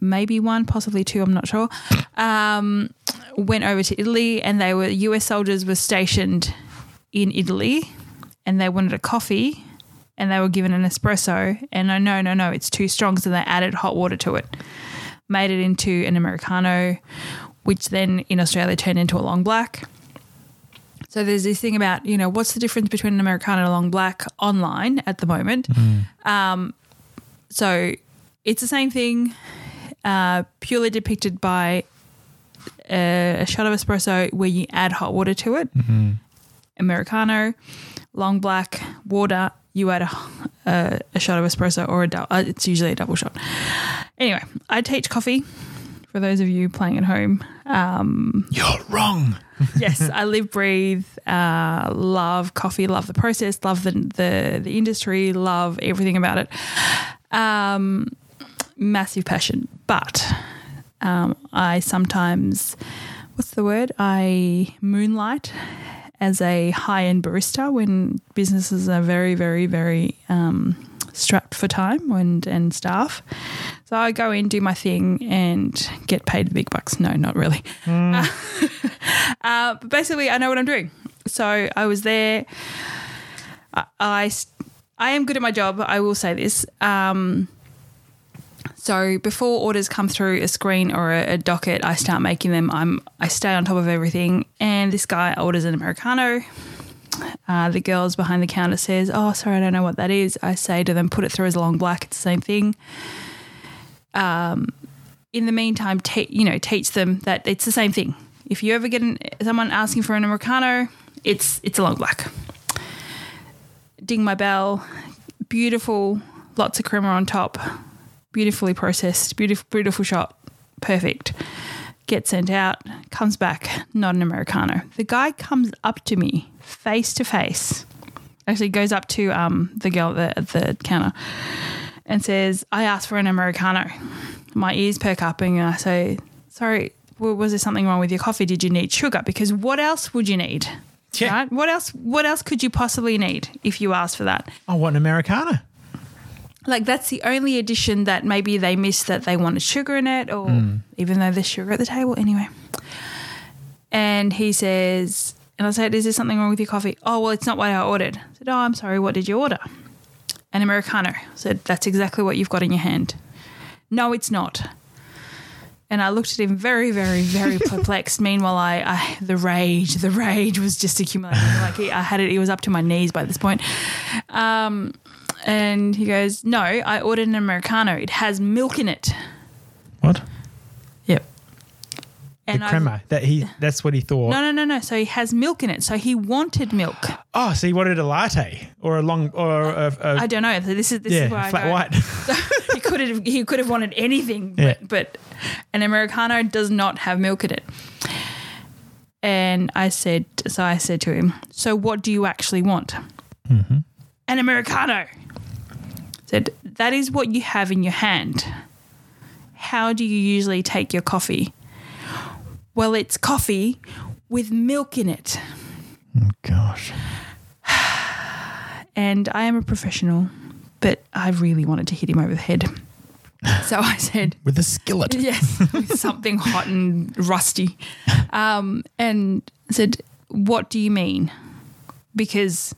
A: maybe one, possibly two, I'm not sure, um, went over to Italy and they were, US soldiers were stationed in Italy and they wanted a coffee and they were given an espresso. And I no no no it's too strong so they added hot water to it. Made it into an americano which then in Australia turned into a long black. So there's this thing about you know what's the difference between an americano and a long black online at the moment? Um, so it's the same thing uh, purely depicted by a, a shot of espresso where you add hot water to it Americano, long black, water. You add a, a, a shot of espresso or a dou- uh, it's usually a double shot. Anyway, I teach coffee. For those of you playing at home, um,
B: You're wrong.
A: yes, I live, breathe, uh, love coffee, love the process, love the the, the industry, love everything about it. Um, massive passion, but um, I sometimes, what's the word? I moonlight as a high end barista when businesses are very, very, very um, strapped for time and, and staff. So I go in, do my thing, and get paid the big bucks. No, not really. Uh, uh, but basically, I know what I'm doing. So I was there. I, I, I am good at my job. I will say this. Um, so before orders come through a screen or a, a docket, I start making them. I'm I stay on top of everything. And this guy orders an americano. Uh, the girls behind the counter says, "Oh, sorry, I don't know what that is." I say to them, "Put it through as a long black. It's the same thing." Um, in the meantime, te- you know, teach them that it's the same thing. If you ever get an, someone asking for an americano, it's it's a long black. Ding my bell, beautiful, lots of crema on top, beautifully processed, beautiful, beautiful shot, perfect. Gets sent out, comes back, not an americano. The guy comes up to me face to face, actually goes up to um, the girl at the, at the counter and says, "I asked for an americano." My ears perk up and I say, "Sorry, was there something wrong with your coffee? Did you need sugar? Because what else would you need?"
B: Yeah.
A: Right? What else? What else could you possibly need if you asked for that?
B: I want an Americano.
A: Like that's the only addition that maybe they missed that they wanted sugar in it, or even though there's sugar at the table anyway. And he says, and I said, "Is there something wrong with your coffee?" Oh, well, it's not what I ordered. I said, "Oh, I'm sorry. What did you order?" An americano. I said, "That's exactly what you've got in your hand." No, it's not. And I looked at him very, very, very perplexed. Meanwhile, I, I the rage, the rage was just accumulating. Like he, I had it, it was up to my knees by this point. Um, and he goes, "No, I ordered an americano. It has milk in it."
B: What?
A: Yep.
B: The
A: And I-
B: crema. That he. That's what he thought.
A: No, no, no, no. So he has milk in it. So he wanted milk.
B: Oh, so he wanted a latte or a long or a, a
A: I don't know. This is this
B: yeah
A: is where I
B: flat
A: go.
B: white.
A: he could have he could have wanted anything,
B: Yeah.
A: but, but an americano does not have milk in it. And I said, so I said to him, so what do you actually want? Mm-hmm. An americano. Said that is what you have in your hand. How do you usually take your coffee? Well, it's coffee with milk in it.
B: Oh, Gosh.
A: and I am a professional, but I really wanted to hit him over the head. So I said,
B: with a skillet.
A: yes, with something hot and rusty. Um, and said, What do you mean? Because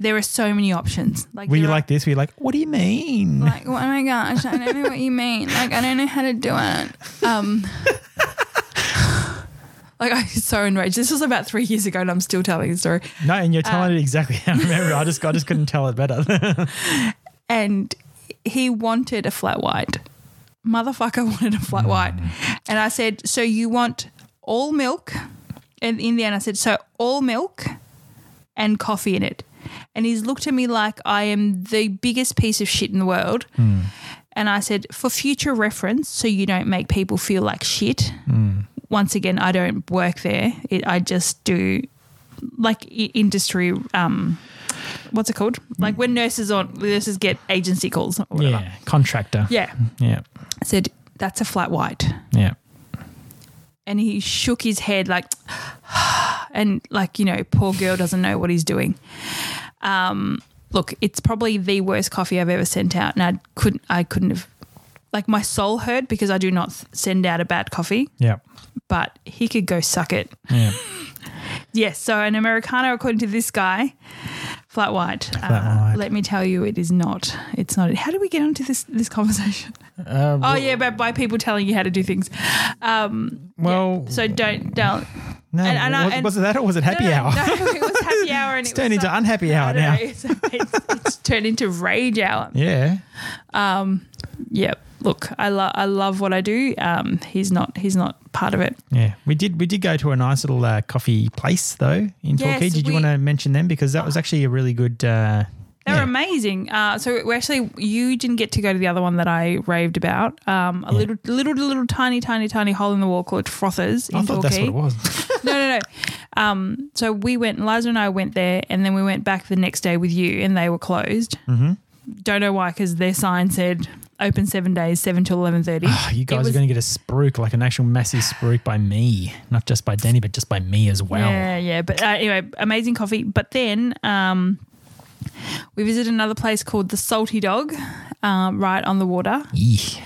A: there are so many options. Like
B: Were you
A: are-
B: like this? Were you like, what do you mean?
A: like, oh my gosh, I don't know what you mean. Like, I don't know how to do it. Um, like, I was so enraged. This was about three years ago, and I'm still telling the story.
B: no, and you're
A: uh,
B: telling it exactly how I remember. I just, I just couldn't tell it better.
A: And he wanted a flat white. Motherfucker wanted a flat white. And I said, So you want all milk? And in the end, I said, So all milk and coffee in it. And he's looked at me like I am the biggest piece of shit in the world. Hmm. And I said, For future reference, so you don't make people feel like shit. Hmm. Once again, I don't work there. It, I just do like industry. Um, what's it called? Hmm. Like when nurses on nurses get agency calls or whatever.
B: yeah, contractor.
A: Yeah.
B: yeah,
A: I said that's a flat white,
B: yeah.
A: and he shook his head like, and like you know, poor girl doesn't know what he's doing. Um, look, it's probably the worst coffee I've ever sent out, and I couldn't, I couldn't have. Like my soul hurt because I do not send out a bad coffee,
B: Yeah.
A: but he could go suck it.
B: Yeah.
A: Yes, so an Americano, according to this guy, flat white.
B: Flat
A: uh,
B: white.
A: Let me tell you, it is not. It's not. How do we get onto this this conversation?
B: Um,
A: Oh yeah, but by people telling you how to do things. Um,
B: well,
A: so don't don't.
B: no,
A: and- and I-
B: was,
A: and-
B: was it that or was it happy
A: no, no,
B: hour?
A: No, it was happy hour, and
B: it's
A: it
B: turned
A: was
B: into
A: some-
B: unhappy hour now.
A: know, it's, it's, it's turned into rage hour.
B: Yeah. Um.
A: Yep. Look, I love I love what I do. Um, he's not he's not part of it.
B: Yeah, we did. We did go to a nice little uh, coffee place though in
A: Yes,
B: Torquay. Did you want to mention them because that was actually a really good. Uh,
A: They're
B: yeah.
A: amazing. Uh, so we actually, you didn't get to go to the other one that I raved about. Um, a
B: Yeah.
A: little, little, little, tiny, tiny, tiny hole in the wall called Frothers in
B: I thought that's
A: Torquay.
B: what it was.
A: no, no, no. Um, so we went, Liza and I went there, and then we went back the next day with you, and they were closed. Mm-hmm. Don't know why, because their sign said open seven days, seven till eleven thirty.
B: Oh, you guys are going to get a spruik, like an actual massive spruik by me, not just by Danny, but just by me as well.
A: Yeah, yeah. But uh, anyway, amazing coffee. But then um, we visited another place called the Salty Dog, um, right on the water.
B: Eeh.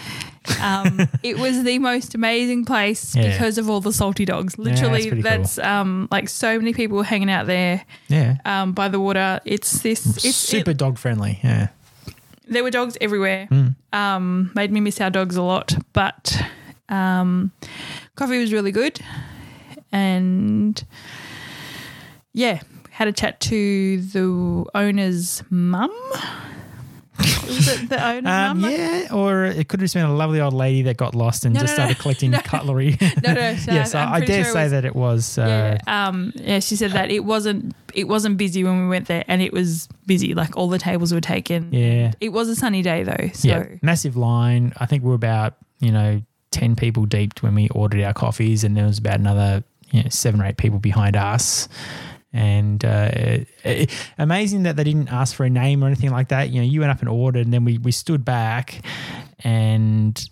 A: Um, it was the most amazing place
B: Yeah.
A: because of all the salty dogs. Literally,
B: pretty
A: that's, um, like so many people hanging out there
B: Yeah.
A: um, by the water. It's this. It's
B: Super
A: It,
B: dog friendly. Yeah.
A: there were dogs everywhere. Um, made me miss our dogs a lot, but um, coffee was really good, and yeah, had a chat to the owner's mum. Was it the owner's
B: Um,
A: mum?
B: yeah, or it could have just been a lovely old lady that got lost and
A: No,
B: just
A: no, no.
B: started collecting
A: No.
B: cutlery.
A: No, no.
B: yes, I, I dare
A: sure
B: say
A: was-
B: that it was. Uh,
A: yeah, um, yeah, she said that it wasn't it wasn't busy when we went there, and it was busy. Like all the tables were taken.
B: Yeah.
A: it was a sunny day though. So
B: Yeah, massive line. I think we were about you know ten people deep when we ordered our coffees, and there was about another you know, seven or eight people behind us. And uh, it- it- amazing that they didn't ask for a name or anything like that. You know, you went up and ordered, and then we we stood back, and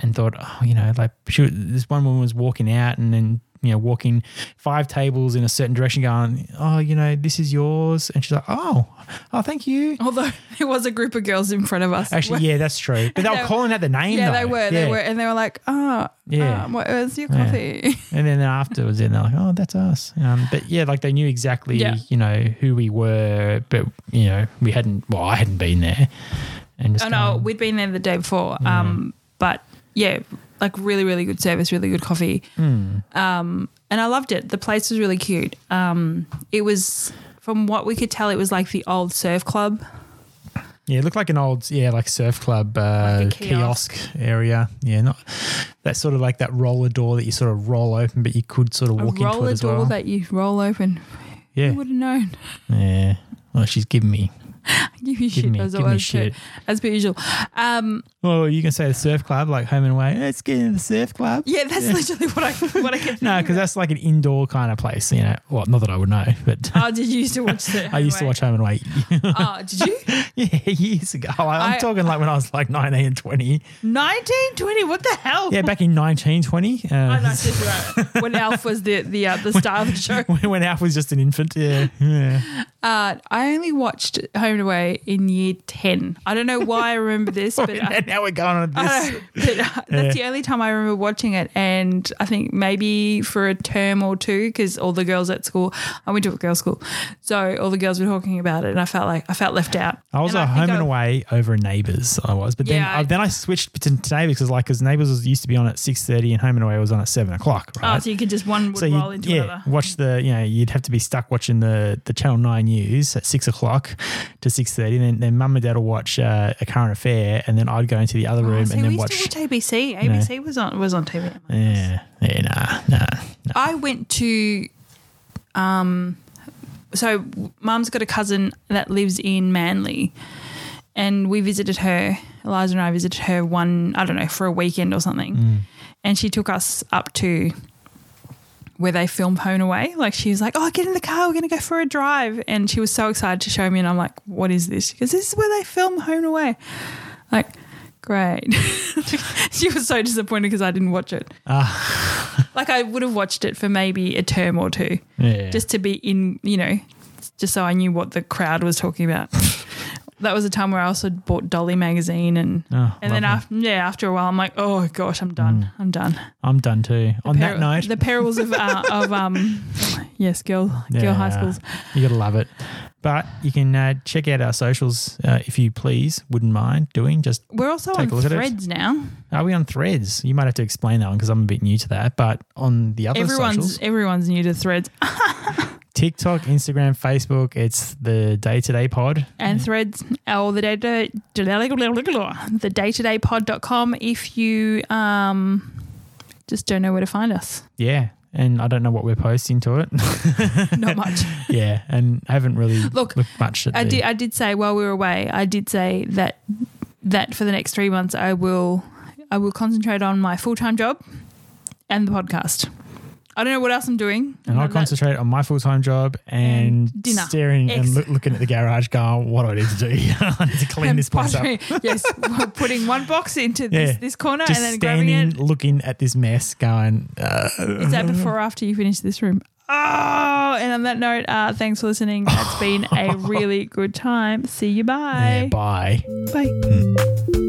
B: and thought, oh, you know, like she, this one woman was walking out, and then you know walking five tables in a certain direction, going, oh, you know, this is yours, and she's like, oh, oh, thank you.
A: although there was a group of girls in front of us.
B: Actually, yeah, that's true. But they were calling out the name.
A: yeah,
B: though.
A: they were, they were, and they were like, "Oh,
B: Yeah.
A: um, what was your
B: Yeah.
A: coffee?"
B: And then afterwards, then they're like, "Oh, that's us." Um, but yeah, like they knew exactly,
A: Yeah.
B: you know, who we were, but you know, we hadn't. Well, I hadn't been there. And just
A: Oh no, we'd been there the day before. Um, but yeah, like really, really good service, really good coffee.
B: Hmm.
A: Um, and I loved it. The place was really cute. Um, it was, from what we could tell, it was like the old surf club.
B: yeah, it looked like an old, yeah, like surf club uh,
A: Like
B: kiosk.
A: kiosk.
B: area. Yeah, not that sort of like that roller door that you sort of roll open, but you could sort of walk into
A: roller
B: it as
A: door that you roll open.
B: yeah,
A: Who would have known?
B: yeah. Well, she's giving me,
A: Give you
B: giving
A: shit
B: me,
A: as always,
B: shit.
A: as per usual. Um,
B: Well, you can say the surf club, like home and away. Let's get in the surf club.
A: yeah, that's literally what I what I.
B: No, because that's like an indoor kind of place, you know. Well, not that I would know, but
A: Oh, did you used to watch the?
B: I used to watch Home and Away.
A: Oh, did you?
B: yeah, years ago. I'm
A: I-
B: talking like when I was like 19 and 20.
A: Nineteen twenty. What the hell?
B: Yeah, back in 1920.
A: Oh,
B: Uh,
A: no, that's right. when Alf was the the uh, the star of the show.
B: when Alf was just an infant. Yeah. yeah.
A: Uh, I only watched Home and Away in year ten. I don't know why I remember this, but I,
B: now we're going on
A: I
B: this.
A: but, uh, that's the only time I remember watching it, and I think maybe for a term or two, because all the girls at school, I went to a girls' school, so all the girls were talking about it, and I felt like I felt left out.
B: I was
A: And
B: at
A: think
B: home
A: I-
B: and away over Neighbours. I was, but then
A: Yeah,
B: I,
A: I-
B: then I switched to, Neighbours because like because Neighbours was, used to be on at six thirty and Home and Away was on at seven o'clock. Right.
A: Oh, so you could just one would
B: so
A: roll into
B: yeah
A: another.
B: watch the you know you'd have to be stuck watching the the Channel Nine news at six o'clock to six thirty. Then then Mum and Dad will watch uh, a current affair, and then I'd go into the other
A: Oh,
B: room
A: see,
B: and
A: we
B: then
A: used
B: watch.
A: to watch ABC. ABC was on was on TV.
B: yeah, yeah, nah, nah.
A: I went to, um, so mum's got a cousin that lives in Manly, and we visited her. Eliza and I visited her one, I don't know, for a weekend or something, and she took us up to where they film Home Away. Like she was like, "Oh, get in the car, we're gonna go for a drive," and she was so excited to show me, and I'm like, "What is this?" Because this is where they film Home Away. Like, great. she was so disappointed because I didn't watch it. Ah. Like I would have watched it for maybe a term or two,
B: Yeah.
A: just to be in, you know, just so I knew what the crowd was talking about. That was a time where I also bought Dolly magazine, and
B: Oh,
A: and then after yeah, after a while, I'm like, oh gosh, I'm done, I'm done.
B: I'm done too. On that note,
A: the perils of uh, of um, yes, girl, girl high schools.
B: You gotta love it. But you can uh, check out our socials uh, if you please, wouldn't mind doing. Just
A: We're also
B: Take
A: on
B: a look at it.
A: Threads now.
B: are we on Threads? You might have to explain that one because I'm a bit new to that. But on the other
A: Everyone's
B: socials,
A: everyone's new to Threads
B: TikTok, Instagram, Facebook, it's the Day to Day Pod.
A: and Threads or the day to the day to day pod.com if you um just don't know where to find us.
B: Yeah, and I don't know what we're posting to it.
A: Not much.
B: yeah, and I haven't really
A: Look,
B: looked much at
A: I
B: the,
A: did. I did say while we were away, I did say that that for the next three months, I will I will concentrate on my full time job and the podcast. I don't know what else I'm doing.
B: And I'll
A: That-
B: concentrate on my full time job and,
A: And dinner.
B: staring
A: Ex-
B: and loo- looking at the garage, going, "What do I need to do? I need to clean
A: and
B: this place up."
A: pottery- yes, putting one box into this,
B: Yeah.
A: this corner
B: Just
A: and then grabbing
B: standing,
A: it.
B: looking at this mess, going, uh,
A: Is that before or after you finish this room? Oh, and on that note, uh, thanks for listening. That's been a really good time. See you. Bye.
B: yeah, bye.
A: Bye.